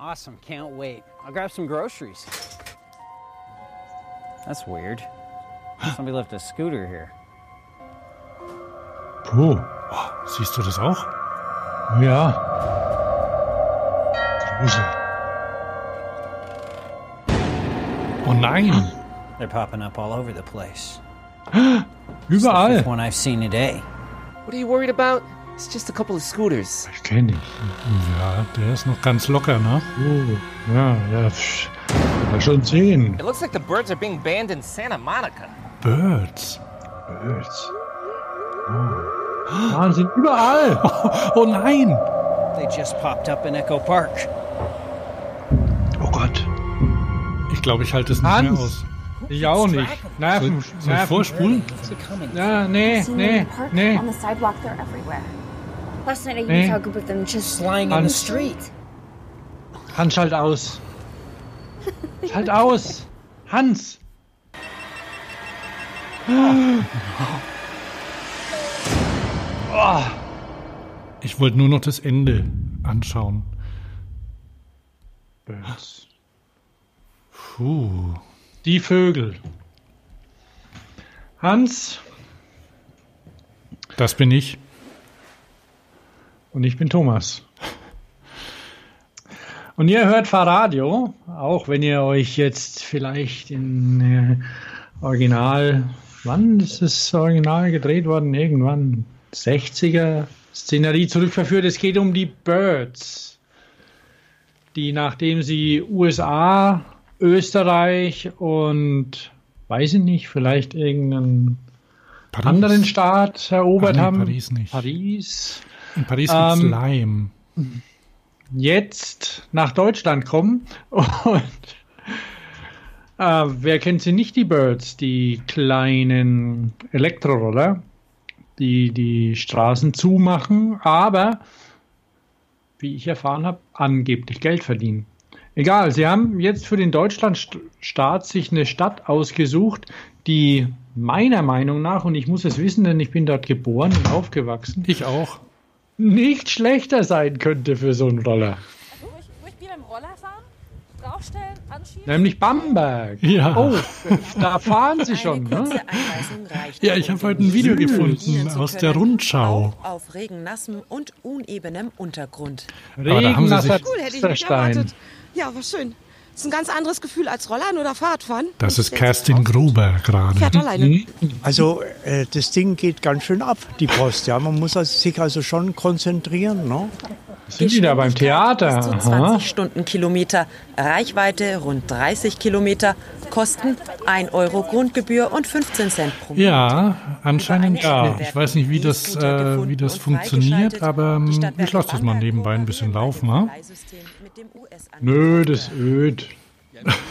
Awesome, can't wait. I'll grab some groceries. That's weird. Somebody left a scooter here. Puh. Oh, siehst du das auch? Ja. Grusel. Oh nein! They're popping up all over the place. Überall. The fifth one I've seen today. What are you worried about? It's just a couple of scooters. Ich kenne ich. Ja, der ist noch ganz locker, ne? Oh, ja, ja. Mal schon sehen. It looks like the birds are being banned in Santa Monica. Birds. Birds. Oh. Wahnsinn, überall. Oh nein! They just popped up in Echo Park. Oh Gott. Ich glaube, ich halte es nicht mehr Hans. aus. Ich auch nicht. Soll, Nerven. soll ich Nerven. vorspulen? Ja, nee, nee, nee. Even Nee. of them just Flying in the Hans. street. Hans, schalt aus. Schalt aus. Hans. Ich wollte nur noch das Ende anschauen. Birds. Puh. Die Vögel. Hans Das bin ich. Und ich bin Thomas. Und ihr hört Fahrradio, auch wenn ihr euch jetzt vielleicht in äh, Original, wann ist das Original gedreht worden? Irgendwann 60er Szenerie zurückverführt. Es geht um die Birds, die nachdem sie USA, Österreich und weiß ich nicht, vielleicht irgendeinen Paris. anderen Staat erobert Ah, nee, haben. Paris nicht. Paris. In Paris gibt's Ähm, Lime. Jetzt nach Deutschland kommen und äh, wer kennt sie nicht, die Birds, die kleinen Elektroroller, die die Straßen zumachen, aber wie ich erfahren habe, angeblich Geld verdienen. Egal, sie haben jetzt für den Deutschlandstaat sich eine Stadt ausgesucht, die meiner Meinung nach, und ich muss es wissen, denn ich bin dort geboren und aufgewachsen, Ich auch. Nicht schlechter sein könnte für so einen Roller. Ruhig, ruhig wieder im Roller fahren, draufstellen, anschieben. Nämlich Bamberg. Ja. Oh, da fahren sie schon. Ne? kurze Anweisung reicht, Ja, ich habe heute ein Video gefunden aus der Rundschau. Auch auf regennassem und unebenem Untergrund. Regennasser Cool, hätte ich nicht erwartet. Ja, war schön. Ist ein ganz anderes Gefühl als Rollern oder Fahrradfahren. Das ist Kerstin. Gruber gerade. Fährt alleine. Also äh, das Ding geht ganz schön ab, die Post. Ja, man muss also, sich also schon konzentrieren. Ne? Sind die da beim Theater? Bis zu Aha. 20 Stundenkilometer, Reichweite rund 30 Kilometer, Kosten 1 Euro Grundgebühr und 15 Cent pro Minute. Ja, anscheinend. Ja. Ich weiß nicht, wie das, äh, wie das funktioniert, aber ähm, ich lasse das mal nebenbei ein bisschen laufen. Ne? Dem US-Anbieter Nö, das ist öd.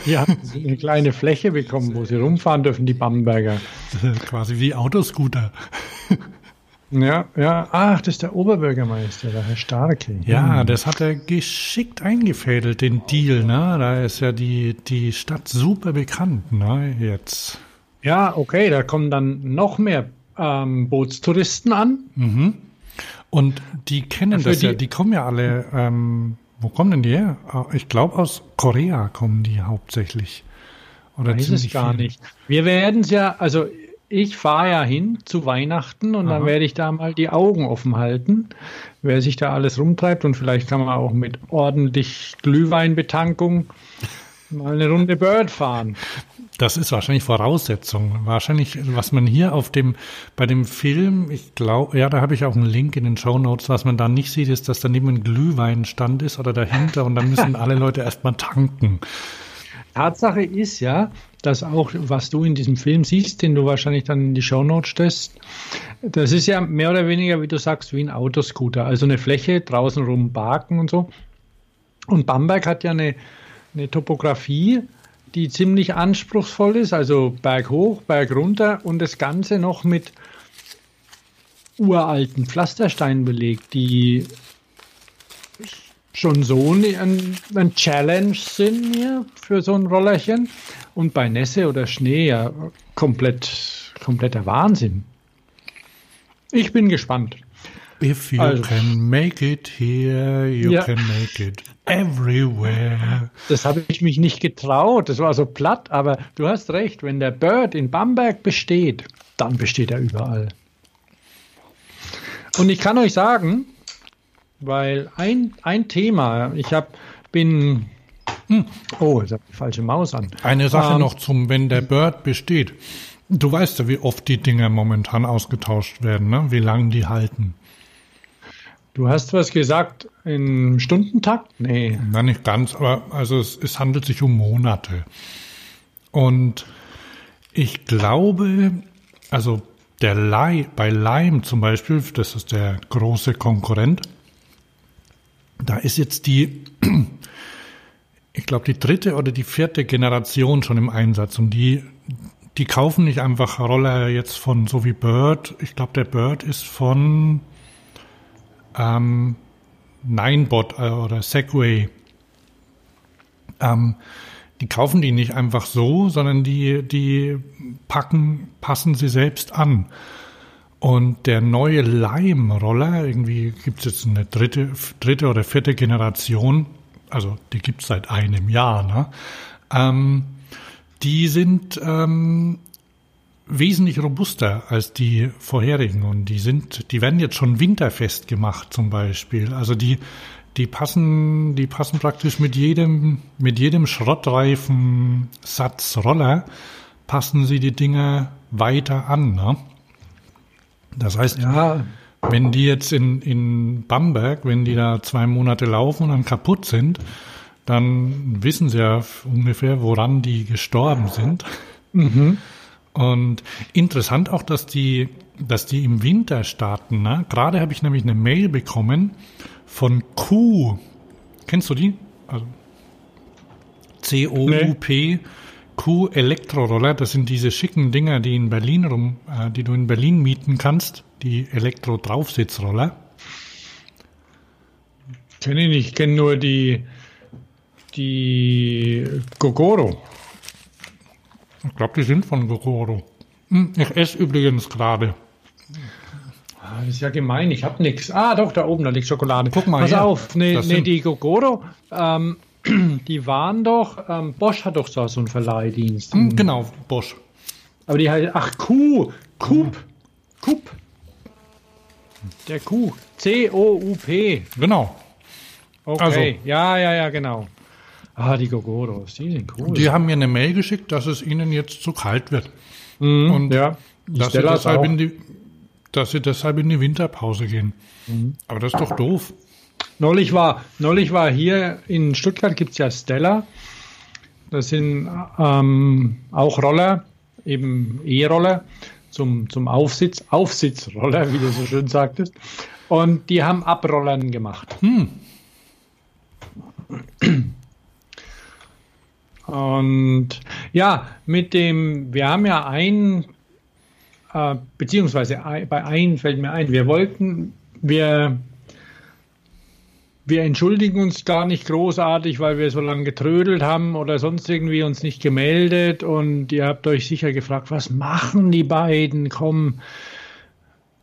Die haben eine kleine Fläche bekommen, wo sie rumfahren dürfen, die Bamberger. Quasi wie Autoscooter. Ja, ja. Ach, das ist der Oberbürgermeister, der Herr Starke. Ja, das hat er geschickt eingefädelt, den Deal. Ne? Da ist ja die, die Stadt super bekannt ne? jetzt. Ja, okay, da kommen dann noch mehr ähm, Bootstouristen an. Und die kennen Für das ja, die- die kommen ja alle, ähm, wo kommen denn die her? Ah, Ich glaube aus Korea kommen die hauptsächlich. Oder Weiß es gar viele. nicht. Wir werden es ja, also ich fahre ja hin zu Weihnachten und dann Aha. werde ich da mal die Augen offen halten, wer sich da alles rumtreibt und vielleicht kann man auch mit ordentlich Glühweinbetankung mal eine Runde Bird fahren. Das ist wahrscheinlich Voraussetzung. Wahrscheinlich, was man hier auf dem, bei dem Film, ich glaube, ja, da habe ich auch einen Link in den Show Notes, was man da nicht sieht, ist, dass daneben ein Glühweinstand ist oder dahinter und dann müssen alle Leute erstmal tanken. Tatsache ist ja, dass auch, was du in diesem Film siehst, den du wahrscheinlich dann in die Shownotes stellst, das ist ja mehr oder weniger, wie du sagst, wie ein Autoscooter. Also eine Fläche, draußen rum Barken und so. Und Bamberg hat ja eine, eine Topografie, die ziemlich anspruchsvoll ist, also Berg hoch, Berg runter und das Ganze noch mit uralten Pflastersteinen belegt, die schon so ein, ein Challenge sind mir für so ein Rollerchen. Und bei Nässe oder Schnee ja komplett, kompletter Wahnsinn. Ich bin gespannt. If you Also- can make it here, you Ja. can make it everywhere. Das habe ich mich nicht getraut. Das war so platt, aber du hast recht. Wenn der Bird in Bamberg besteht, dann besteht er überall. Und ich kann euch sagen, weil ein, ein Thema, ich hab, bin. Hm, oh, jetzt habe ich die falsche Maus an. Eine Sache Ähm, noch zum, wenn der Bird besteht. Du weißt ja, wie oft die Dinger momentan ausgetauscht werden, ne? wie lange die halten. Du hast was gesagt im Stundentakt? Nee. Na, nicht ganz, aber also es, es handelt sich um Monate. Und ich glaube, also der Lime, bei Lime zum Beispiel, das ist der große Konkurrent, da ist jetzt die, ich glaube, die dritte oder die vierte Generation schon im Einsatz und die, die kaufen nicht einfach Roller jetzt von so wie Bird. Ich glaube, der Bird ist von ähm, Ninebot äh, oder Segway. Ähm, die kaufen die nicht einfach so, sondern die, die packen, passen sie selbst an. Und der neue Lime-Roller, irgendwie gibt es jetzt eine dritte, dritte oder vierte Generation, also die gibt es seit einem Jahr, ne? Ähm, die sind ähm, wesentlich robuster als die vorherigen und die sind, die werden jetzt schon winterfest gemacht zum Beispiel. Also die, die passen, die passen praktisch mit jedem, mit jedem Schrottreifen Satz Roller passen sie die Dinger weiter an. Ne? Das heißt, Ja, wenn die jetzt in, in Bamberg, wenn die da zwei Monate laufen und dann kaputt sind, dann wissen sie ja ungefähr, woran die gestorben sind. Und interessant auch, dass die, dass die im Winter starten. Ne? Gerade habe ich nämlich eine Mail bekommen von Q. Kennst du die? Also C-O-U-P. Q Elektroroller, das sind diese schicken Dinger, die in Berlin rum, äh, die du in Berlin mieten kannst, die Elektro-Draufsitzroller. kenne ich nicht. Ich kenne nur die, die Gogoro. Ich glaube, die sind von Gogoro. Hm, Ich esse übrigens gerade. Ah, Das ist ja gemein, ich habe nichts. Ah, doch, da oben, da liegt Schokolade. Guck mal Pass her. auf, nee, Das nee, die Gogoro, ähm, die waren doch, ähm, Bosch hat doch so einen Verleihdienst. Hm, Genau, Bosch. Aber die heißt, ach, Q, Coop, Coop. Der Q, C-O-U-P. Genau. Okay, Also- ja, ja, ja, genau. Ah, die Gogoros, die sind cool. Die haben mir eine Mail geschickt, dass es ihnen jetzt zu kalt wird. Mhm, und ja, Dass sie, deshalb auch. in die, dass sie deshalb in die Winterpause gehen. Aber das ist doch doof. Neulich war, neulich war hier in Stuttgart gibt es ja Stella. Das sind ähm, auch Roller, eben E-Roller zum, zum Aufsitz, Aufsitzroller, wie du so schön sagtest. Und die haben Abrollern gemacht. Und ja, mit dem, wir haben ja ein, äh, beziehungsweise bei ein fällt mir ein, wir wollten, wir wir entschuldigen uns gar nicht großartig, weil wir so lange getrödelt haben oder sonst irgendwie uns nicht gemeldet und ihr habt euch sicher gefragt, was machen die beiden? Komm,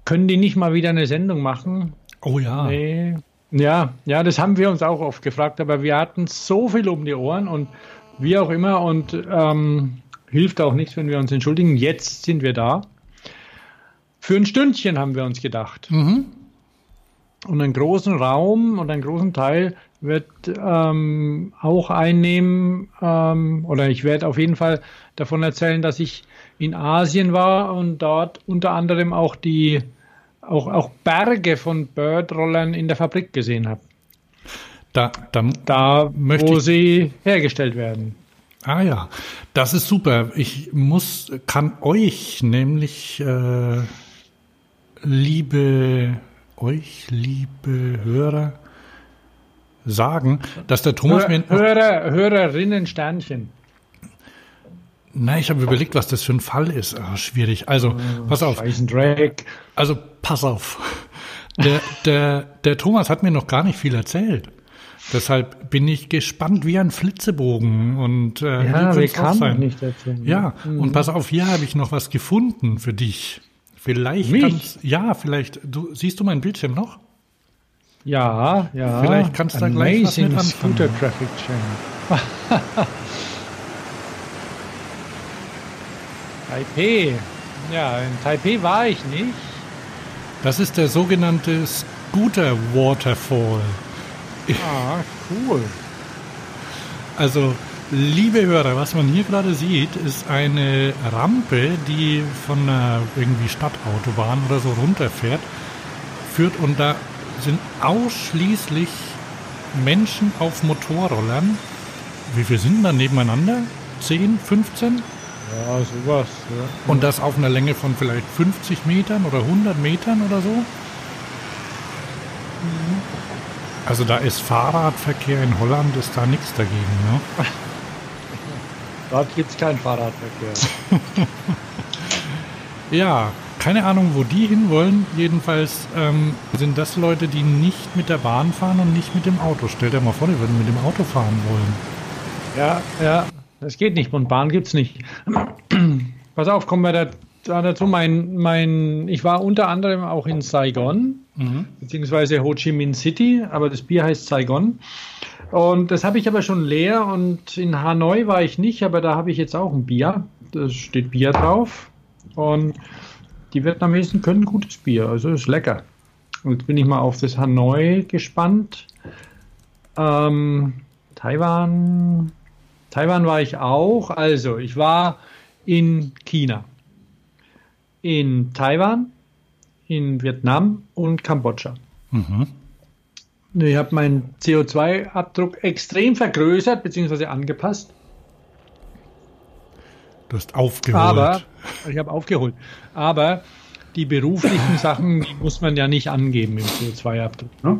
können die nicht mal wieder eine Sendung machen? Oh ja. Nee. Ja, ja, das haben wir uns auch oft gefragt, aber wir hatten so viel um die Ohren und wie auch immer und ähm, hilft auch nichts, wenn wir uns entschuldigen. Jetzt sind wir da. Für ein Stündchen haben wir uns gedacht. Und einen großen Raum und einen großen Teil wird ähm, auch einnehmen, ähm, oder ich werde auf jeden Fall davon erzählen, dass ich in Asien war und dort unter anderem auch die auch, auch Berge von Bird-Rollern in der Fabrik gesehen habe. Da, da, Da, Möchte wo ich- sie hergestellt werden. ah ja, das ist super. Ich muss, kann euch nämlich, äh, liebe, euch, liebe Hörer, sagen, dass der Thomas mir... Hör, Hörer, Hörerinnen Sternchen. Nein, ich habe überlegt, was das für ein Fall ist. Ah, schwierig. Also, pass auf. Also, pass auf. Der, der, der Thomas hat mir noch gar nicht viel erzählt. Deshalb bin ich gespannt wie ein Flitzebogen. Und äh, Ja, wir sein. nicht erzählen. Ja, und pass auf, hier habe ich noch was gefunden für dich. Vielleicht Mich? kannst, ja, vielleicht, du, siehst du meinen Bildschirm noch? Ja, ja. Vielleicht kannst du da gleich was mit anfangen. Scooter Traffic Channel. Taipei. Ja, in Taipei war ich nicht. Das ist der sogenannte Scooter Waterfall. Ah, cool. Also, liebe Hörer, was man hier gerade sieht, ist eine Rampe, die von einer irgendwie Stadtautobahn oder so runterfährt, führt und da sind ausschließlich Menschen auf Motorrollern. Wie viel sind da nebeneinander? 10, 15? Ja, sowas. Ja. Und das auf einer Länge von vielleicht 50 Metern oder 100 Metern oder so? Also da ist Fahrradverkehr in Holland, ist da nichts dagegen, ne? Dort gibt es keinen Fahrradverkehr. Ja, keine Ahnung, wo die hinwollen. Jedenfalls ähm, sind das Leute, die nicht mit der Bahn fahren und nicht mit dem Auto. Stell dir mal vor, die würden mit dem Auto fahren wollen. Ja, ja, das geht nicht. Und Bahn gibt's nicht. Pass auf, kommen wir da, da dazu. Mein, mein, ich war unter anderem auch in Saigon, beziehungsweise Ho Chi Minh City, aber das Bier heißt Saigon. Und das habe ich aber schon leer. Und in Hanoi war ich nicht, aber da habe ich jetzt auch ein Bier. Da steht Bier drauf. Und die Vietnamesen können gutes Bier, also ist lecker. Und jetzt bin ich mal auf das Hanoi gespannt. Ähm, Taiwan. Taiwan war ich auch. Also, ich war in China, in Taiwan, in Vietnam und Kambodscha. Mhm. Ich habe meinen CO2-Abdruck extrem vergrößert bzw. angepasst. Du hast aufgeholt. Aber ich habe aufgeholt. Aber die beruflichen Sachen, die muss man ja nicht angeben im CO2-Abdruck. Ne?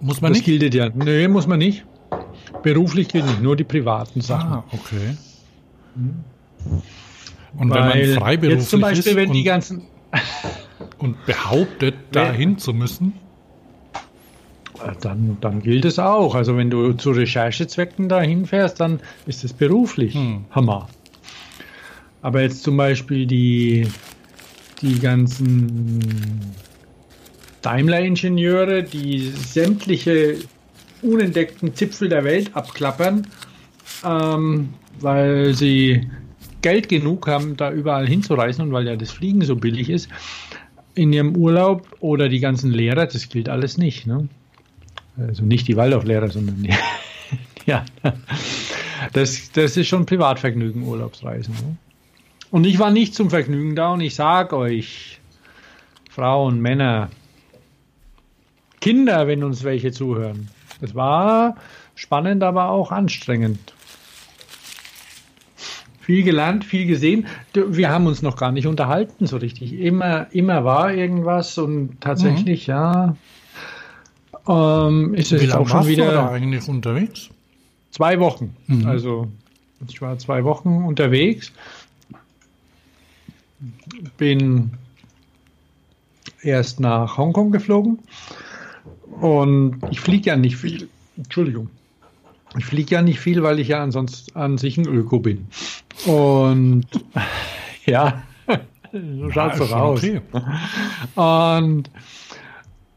Muss man das nicht? gilt ja. Nee, muss man nicht. Beruflich gilt nicht, nur die privaten Sachen. Ah, okay. Und wenn Weil man freiberuflich jetzt zum Beispiel, ist wenn die und, ganzen und behauptet, dahin zu müssen, Äh, Dann, dann gilt es auch. Also wenn du zu Recherchezwecken dahin fährst, dann ist es beruflich. Hm. Hammer. Aber jetzt zum Beispiel die, die ganzen Daimler-Ingenieure, die sämtliche unentdeckten Zipfel der Welt abklappern, ähm, weil sie Geld genug haben, da überall hinzureisen und weil ja das Fliegen so billig ist, in ihrem Urlaub oder die ganzen Lehrer, das gilt alles nicht. Ne? Also nicht die Waldorflehrer, sondern die, ja. Das, das ist schon Privatvergnügen, Urlaubsreisen. Ne? Und ich war nicht zum Vergnügen da und ich sag euch, Frauen, Männer, Kinder, wenn uns welche zuhören. Es war spannend, aber auch anstrengend. Viel gelernt, viel gesehen. Wir haben uns noch gar nicht unterhalten so richtig. Immer, immer war irgendwas und tatsächlich, ja, ähm, ist es wie jetzt lange auch schon warst du da wieder eigentlich unterwegs? zwei Wochen. Mhm. Also ich war zwei Wochen unterwegs, bin erst nach Hongkong geflogen und ich fliege ja nicht viel. Entschuldigung. Ich fliege ja nicht viel, weil ich ja ansonsten an sich ein Öko bin. Und ja, so schaut ist so schon raus. okay. Und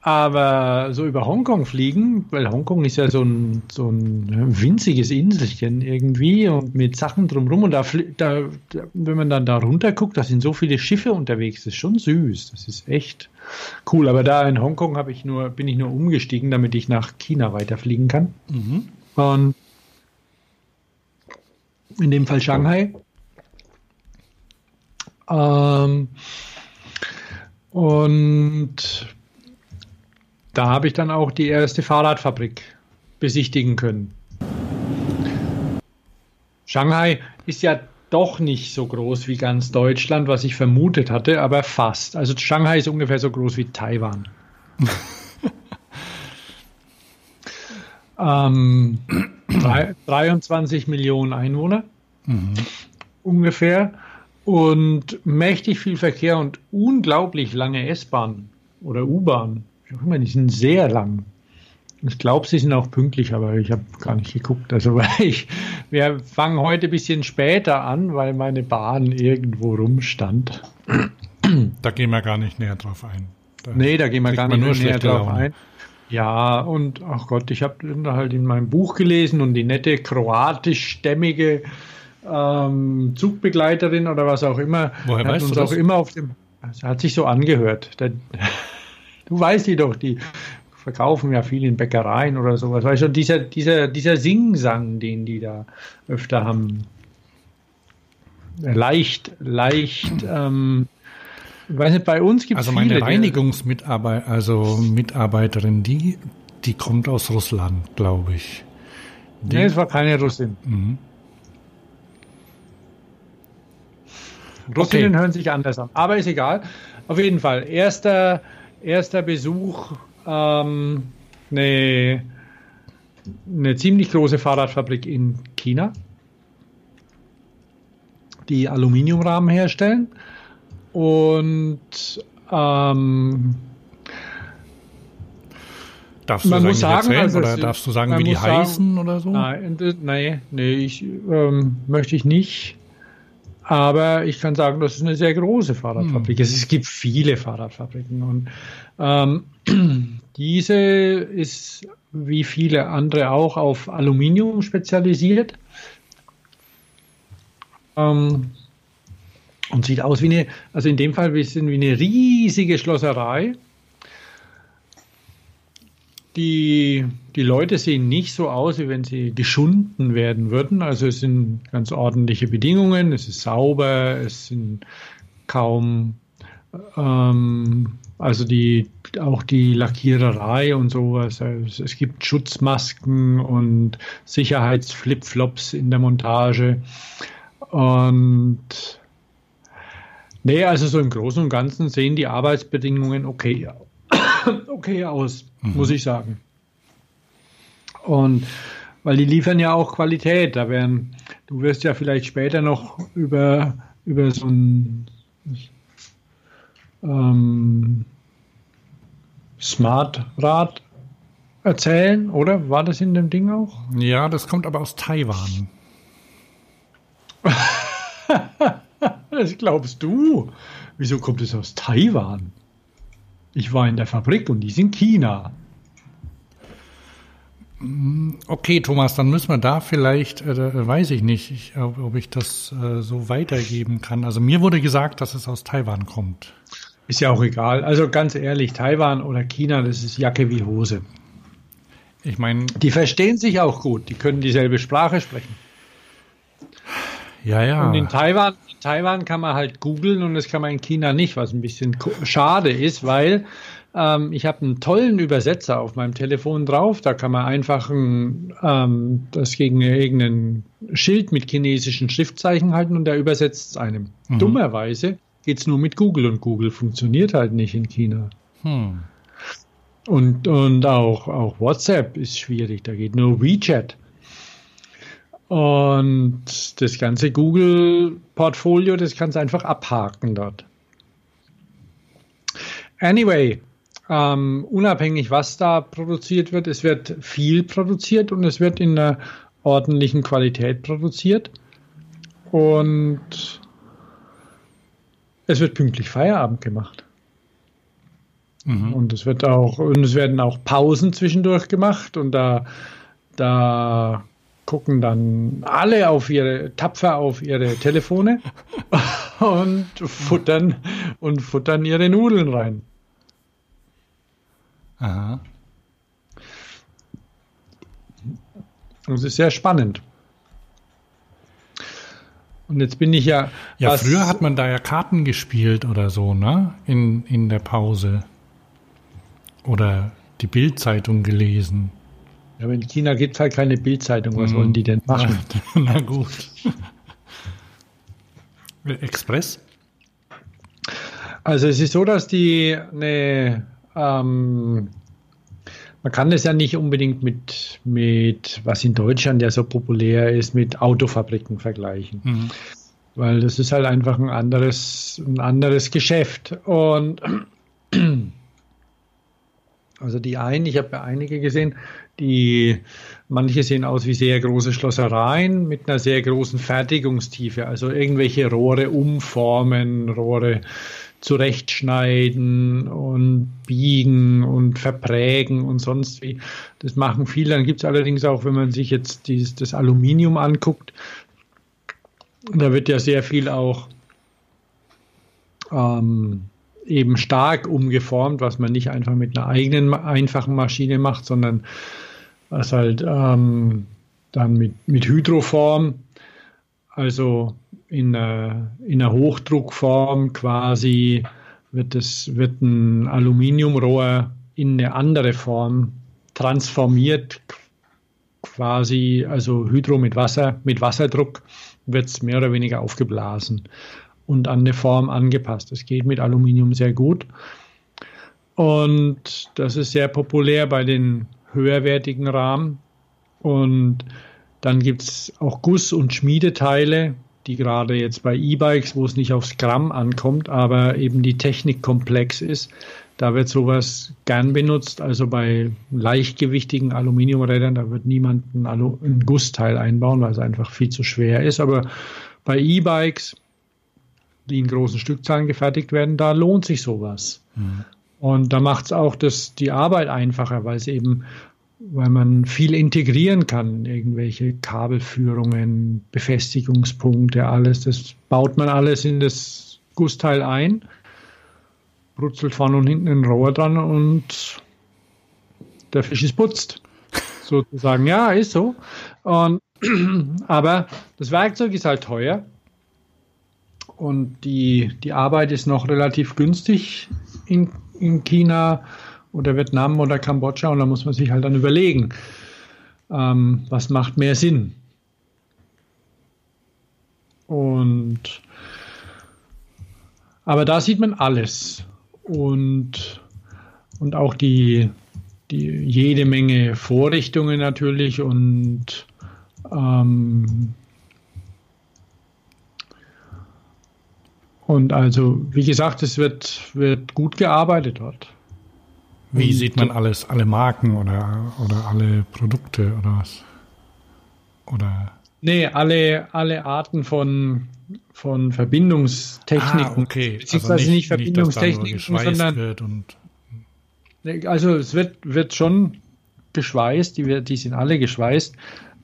aber so über Hongkong fliegen, weil Hongkong ist ja so ein, so ein winziges Inselchen irgendwie und mit Sachen drumrum. Und da, da, wenn man dann da runter guckt, da sind so viele Schiffe unterwegs. Das ist schon süß. Das ist echt cool. Aber da in Hongkong habe ich nur, bin ich nur umgestiegen, damit ich nach China weiterfliegen kann. Mhm. Und in dem Fall Shanghai. Ähm, und da habe ich dann auch die erste Fahrradfabrik besichtigen können. Shanghai ist ja doch nicht so groß wie ganz Deutschland, was ich vermutet hatte, aber fast. Also Shanghai ist ungefähr so groß wie Taiwan. ähm, drei- 23 Millionen Einwohner ungefähr und mächtig viel Verkehr und unglaublich lange S-Bahn oder U-Bahn. Auch immer, Die sind sehr lang. Ich glaube, sie sind auch pünktlich, aber ich habe gar nicht geguckt. Also weil ich, wir fangen heute ein bisschen später an, weil meine Bahn irgendwo rumstand. Da gehen wir gar nicht näher drauf ein. Da nee, da gehen wir gar nicht nur näher drauf Laune. ein. Ja, und ach Gott, ich habe halt in meinem Buch gelesen und die nette kroatischstämmige ähm, Zugbegleiterin oder was auch immer, Woher hat weißt uns du auch das? immer auf dem, hat sich so angehört. Der, du weißt die doch, die verkaufen ja viel in Bäckereien oder sowas. Weißt du, dieser, dieser, dieser Singsang, den die da öfter haben, leicht, leicht, ähm, nicht, bei uns gibt es Also meine Reinigungsmitarbeiter, also Mitarbeiterin, die, die kommt aus Russland, glaube ich. Die, Nee, es war keine Russin. Mhm. Russinnen Okay. hören sich anders an. Aber ist egal. Auf jeden Fall. Erster, erster Besuch, ähm, eine, eine ziemlich große Fahrradfabrik in China, die Aluminiumrahmen herstellen. Und ähm, Darfst du Man muss sagen, erzählen also oder darfst du sagen, wie die sagen- heißen oder so? Nein, d- nee, ich, ähm, möchte ich nicht. Aber ich kann sagen, das ist eine sehr große Fahrradfabrik. Es, es gibt viele Fahrradfabriken und ähm, diese ist wie viele andere auch auf Aluminium spezialisiert. Ähm, und sieht aus wie eine, also in dem Fall ein bisschen wie eine riesige Schlosserei. Die, die Leute sehen nicht so aus, wie wenn sie geschunden werden würden. Also es sind ganz ordentliche Bedingungen, es ist sauber, es sind kaum, ähm, also die, auch die Lackiererei und sowas. Also es gibt Schutzmasken und Sicherheitsflipflops in der Montage. Und nee, also so im Großen und Ganzen sehen die Arbeitsbedingungen okay, okay aus, muss ich sagen. Und weil die liefern ja auch Qualität. Da werden, du wirst ja vielleicht später noch über, über so ein ähm, Smartrad erzählen, oder? War das in dem Ding auch? Ja, das kommt aber aus Taiwan. Das glaubst du. Wieso kommt es aus Taiwan? Ich war in der Fabrik und die ist in China. Okay, Thomas, dann müssen wir da vielleicht, äh, weiß ich nicht, ich, ob, ich das äh, so weitergeben kann. Also mir wurde gesagt, dass es aus Taiwan kommt. Ist ja auch egal. Also ganz ehrlich, Taiwan oder China, das ist Jacke wie Hose. Ich meine, Die verstehen sich auch gut. Die können dieselbe Sprache sprechen. ja, ja. Und in Taiwan, Taiwan kann man halt googeln und das kann man in China nicht, was ein bisschen schade ist, weil ähm, ich habe einen tollen Übersetzer auf meinem Telefon drauf. Da kann man einfach ein, ähm, das gegen irgendein Schild mit chinesischen Schriftzeichen halten und der übersetzt es einem. Dummerweise geht's nur mit Google und Google funktioniert halt nicht in China. Hm. Und, und auch, auch WhatsApp ist schwierig, da geht nur WeChat. Und das ganze Google-Portfolio, das kannst du einfach abhaken dort. Anyway, ähm, unabhängig was da produziert wird, es wird viel produziert und es wird in einer ordentlichen Qualität produziert. Und es wird pünktlich Feierabend gemacht. Und es wird auch, und es werden auch Pausen zwischendurch gemacht und da, da gucken dann alle auf ihre, tapfer auf ihre Telefone und futtern und futtern ihre Nudeln rein. Aha. Und es ist sehr spannend. Und jetzt bin ich ja. Ja, früher hat man da ja Karten gespielt oder so, ne? In, in der Pause. Oder die Bildzeitung gelesen. Ja, aber in China gibt es halt keine Bildzeitung. Was Mhm. wollen die denn machen? Na gut. Express? Also es ist so, dass die eine, ähm, man kann das ja nicht unbedingt mit, mit, was in Deutschland ja so populär ist, mit Autofabriken vergleichen. Mhm. Weil das ist halt einfach ein anderes, ein anderes Geschäft. Und Also die einen, ich habe ja einige gesehen, die manche sehen aus wie sehr große Schlossereien mit einer sehr großen Fertigungstiefe, also irgendwelche Rohre umformen, Rohre zurechtschneiden und biegen und verprägen und sonst wie. Das machen viele. Dann gibt es allerdings auch, wenn man sich jetzt dieses, das Aluminium anguckt, da wird ja sehr viel auch ähm, eben stark umgeformt, was man nicht einfach mit einer eigenen einfachen Maschine macht, sondern was halt ähm, dann mit, mit Hydroform, also in einer, in einer Hochdruckform quasi wird, es, wird ein Aluminiumrohr in eine andere Form transformiert, quasi, also Hydro mit Wasser, mit Wasserdruck wird es mehr oder weniger aufgeblasen und an eine Form angepasst. Das geht mit Aluminium sehr gut. Und das ist sehr populär bei den höherwertigen Rahmen. Und dann gibt es auch Guss- und Schmiedeteile, die gerade jetzt bei E-Bikes, wo es nicht aufs Gramm ankommt, aber eben die Technik komplex ist, da wird sowas gern benutzt. Also bei leichtgewichtigen Aluminiumrädern, da wird niemand ein, Alu ein Gussteil einbauen, weil es einfach viel zu schwer ist. Aber bei E-Bikes, die in großen Stückzahlen gefertigt werden, da lohnt sich sowas. Mhm. Und da macht es auch das, die Arbeit einfacher, weil es eben weil man viel integrieren kann, irgendwelche Kabelführungen, Befestigungspunkte, alles. Das baut man alles in das Gussteil ein, brutzelt vorne und hinten ein Rohr dran und der Fisch ist putzt. Sozusagen, ja, ist so. Und, aber das Werkzeug ist halt teuer und die, die Arbeit ist noch relativ günstig in, in China oder Vietnam oder Kambodscha und da muss man sich halt dann überlegen, ähm, was macht mehr Sinn. Und aber da sieht man alles und, und auch die, die jede Menge Vorrichtungen natürlich und ähm, und also wie gesagt, es wird, wird gut gearbeitet dort. Wie und sieht man alles, alle Marken oder, oder alle Produkte oder was? Oder? Nee, alle, alle Arten von, von Verbindungstechniken. Ah, okay. Beziehungsweise also nicht, nicht Verbindungstechniken, nicht, sondern. also es wird, wird schon geschweißt, die, die sind alle geschweißt.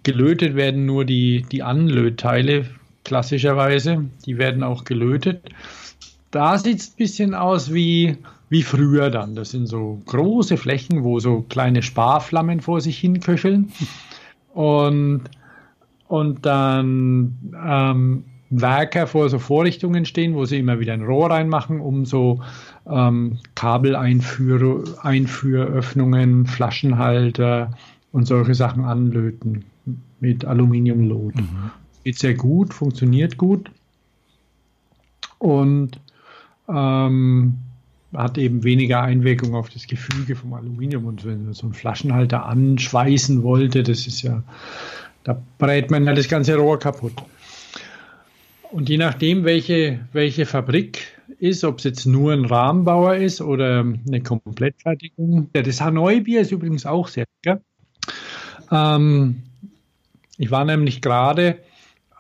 Gelötet werden nur die, die Anlötteile, klassischerweise. Die werden auch gelötet. Da sieht es ein bisschen aus wie wie früher dann. Das sind so große Flächen, wo so kleine Sparflammen vor sich hin köcheln. Und, und dann ähm, Werker vor so Vorrichtungen stehen, wo sie immer wieder ein Rohr reinmachen, um so ähm, Kabeleinführöffnungen, Flaschenhalter und solche Sachen anlöten mit Aluminiumlot. Mhm. Geht sehr gut, funktioniert gut. Und ähm, hat eben weniger Einwirkung auf das Gefüge vom Aluminium. Und wenn man so einen Flaschenhalter anschweißen wollte, das ist ja, da brät man ja das ganze Rohr kaputt. Und je nachdem, welche, welche Fabrik ist, ob es jetzt nur ein Rahmenbauer ist oder eine Komplettfertigung. Ja, das Hanoi-Bier ist übrigens auch sehr lecker. Ähm, ich war nämlich gerade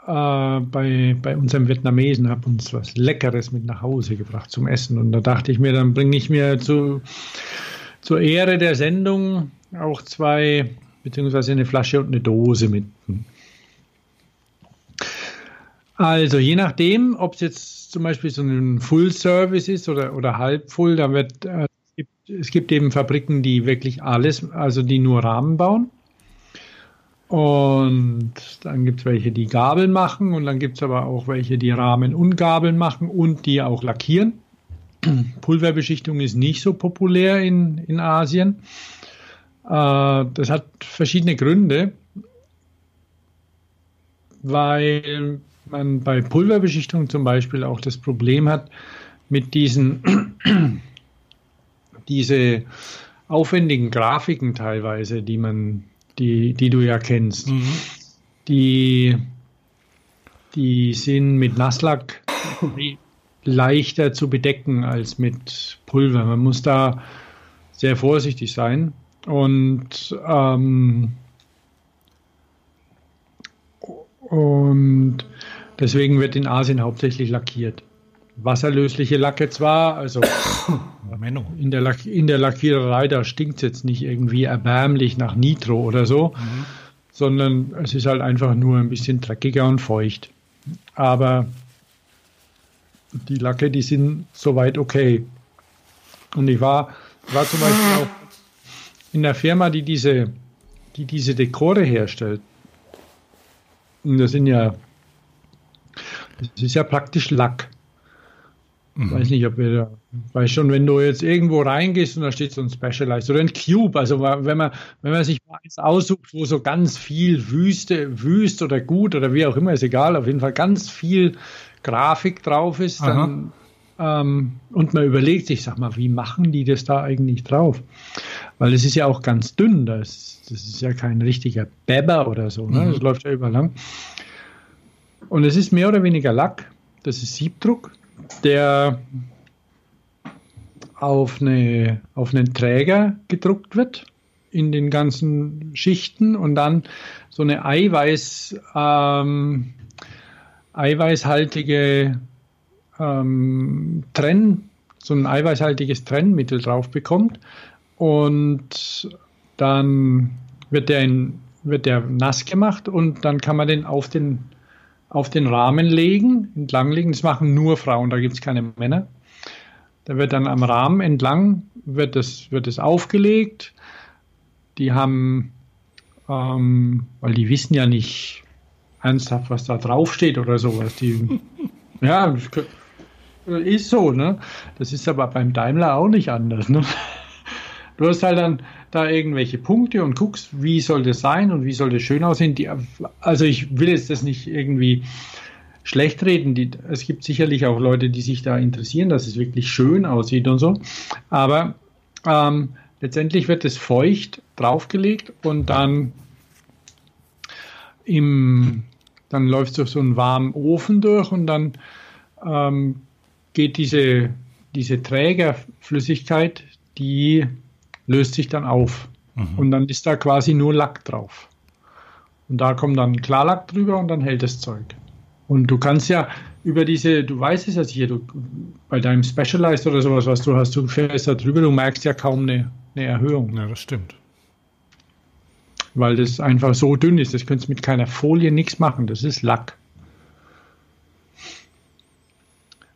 äh, bei, bei unserem Vietnamesen, habe uns was Leckeres mit nach Hause gebracht zum Essen. Und da dachte ich mir, dann bringe ich mir zu, zur Ehre der Sendung auch zwei, beziehungsweise eine Flasche und eine Dose mit. Also je nachdem, ob es jetzt zum Beispiel so ein Full Service ist oder, oder halb Full, dann wird äh, es, gibt, es gibt eben Fabriken, die wirklich alles, also die nur Rahmen bauen. Und dann gibt es welche, die Gabeln machen und dann gibt es aber auch welche, die Rahmen und Gabeln machen und die auch lackieren. Pulverbeschichtung ist nicht so populär in, in Asien. Äh, das hat verschiedene Gründe, weil man bei Pulverbeschichtung zum Beispiel auch das Problem hat mit diesen diese aufwendigen Grafiken teilweise, die man die, die du ja kennst. Mhm. Die, die sind mit Nasslack leichter zu bedecken als mit Pulver. Man muss da sehr vorsichtig sein. Und, ähm, und deswegen wird in Asien hauptsächlich lackiert. Wasserlösliche Lacke zwar, also Menno. in der, Lack, in der Lackiererei, da stinkt es jetzt nicht irgendwie erbärmlich nach Nitro oder so, sondern es ist halt einfach nur ein bisschen dreckiger und feucht. Aber die Lacke, die sind soweit okay. Und ich war, war zum Beispiel auch in der Firma, die diese, die diese Dekore herstellt. Und das sind ja, das ist ja praktisch Lack. Ich weiß nicht, ob wir da, weiß schon, wenn du jetzt irgendwo reingehst und da steht so ein Specialized oder ein Cube, also wenn man, wenn man sich mal eins aussucht, wo so ganz viel Wüste, Wüst oder gut oder wie auch immer, ist egal, auf jeden Fall ganz viel Grafik drauf ist, dann, ähm, und man überlegt sich, sag mal, wie machen die das da eigentlich drauf? Weil es ist ja auch ganz dünn, das, das ist ja kein richtiger Bebber oder so, ne? das läuft ja überall lang. Und es ist mehr oder weniger Lack, das ist Siebdruck, der auf, eine, auf einen Träger gedruckt wird in den ganzen Schichten und dann so eine Eiweiß, ähm, eiweißhaltige ähm, Trenn, so ein eiweißhaltiges Trennmittel drauf bekommt und dann wird der, in, wird der nass gemacht und dann kann man den auf den, auf den Rahmen legen, entlang legen. Das machen nur Frauen, da gibt es keine Männer. Da wird dann am Rahmen entlang wird das, wird das aufgelegt. Die haben, ähm, weil die wissen ja nicht ernsthaft, was da draufsteht oder sowas. Die, ja, ist so, ne? Das ist aber beim Daimler auch nicht anders, ne? Du hast halt dann da irgendwelche Punkte und guckst, wie soll das sein und wie soll das schön aussehen. Die, also ich will jetzt das nicht irgendwie schlecht reden. Die, es gibt sicherlich auch Leute, die sich da interessieren, dass es wirklich schön aussieht und so. Aber ähm, letztendlich wird es feucht draufgelegt und dann im, dann läuft es durch so einen warmen Ofen durch und dann ähm, geht diese, diese Trägerflüssigkeit, die löst sich dann auf. Und dann ist da quasi nur Lack drauf. Und da kommt dann Klarlack drüber und dann hält das Zeug. Und du kannst ja über diese, du weißt es ja sicher, du, bei deinem Specialized oder sowas, was du hast, du fährst da drüber, du merkst ja kaum eine, eine Erhöhung. Ja, das stimmt. Weil das einfach so dünn ist. Das könntest du mit keiner Folie nichts machen. Das ist Lack.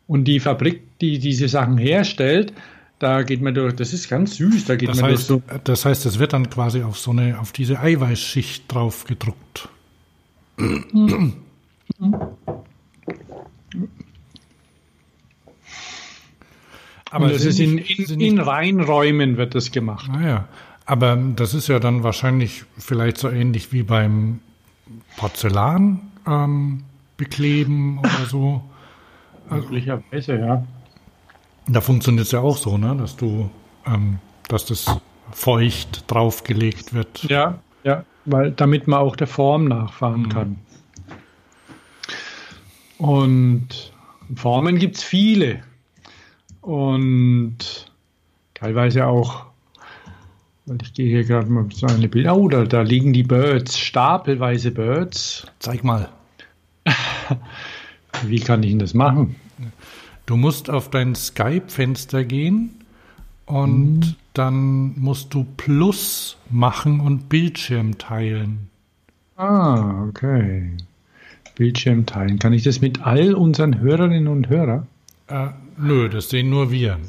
Und die Fabrik, die diese Sachen herstellt, da geht man durch, das ist ganz süß, da geht Das man heißt, durch so. das heißt, es wird dann quasi auf so eine, auf diese Eiweißschicht drauf gedruckt. Aber das ist in, in, in Reinräumen wird das gemacht. Naja, aber das ist ja dann wahrscheinlich vielleicht so ähnlich wie beim Porzellan ähm, bekleben oder so. Möglicherweise, ja. Da funktioniert es ja auch so, ne, dass du, ähm, dass das feucht draufgelegt wird. Ja, ja, weil damit man auch der Form nachfahren kann. Und Formen gibt es viele. Und teilweise auch, weil ich gehe hier gerade mal so eine Bilder. Oh, da, da liegen die Birds, stapelweise Birds. Zeig mal. Wie kann ich denn das machen? Du musst auf dein Skype-Fenster gehen und dann musst du Plus machen und Bildschirm teilen. Ah, okay. Bildschirm teilen. Kann ich das mit all unseren Hörerinnen und Hörern? Äh, nö, das sehen nur wir.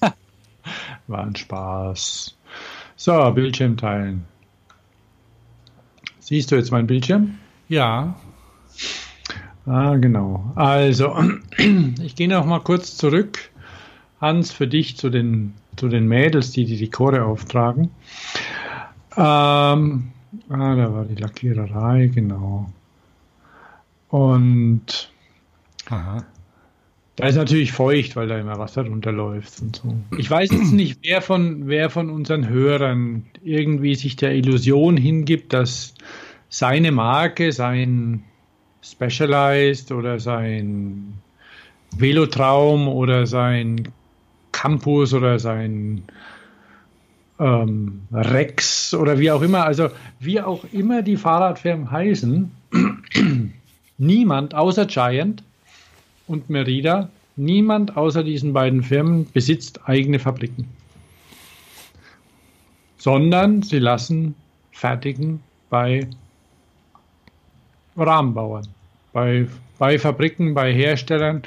War ein Spaß. So, Bildschirm teilen. Siehst du jetzt meinen Bildschirm? Ja, Ah, genau. Also, ich gehe noch mal kurz zurück, Hans, für dich zu den, zu den Mädels, die die Dekore auftragen. Ähm, ah, da war die Lackiererei, genau. Und aha. da ist natürlich feucht, weil da immer Wasser runterläuft und so. Ich weiß jetzt nicht, wer von, wer von unseren Hörern irgendwie sich der Illusion hingibt, dass seine Marke, sein Specialized oder sein Velotraum oder sein Campus oder sein ähm, Rex oder wie auch immer, also wie auch immer die Fahrradfirmen heißen, niemand außer Giant und Merida, niemand außer diesen beiden Firmen besitzt eigene Fabriken. Sondern sie lassen fertigen bei Rahmenbauern, bei, bei Fabriken, bei Herstellern.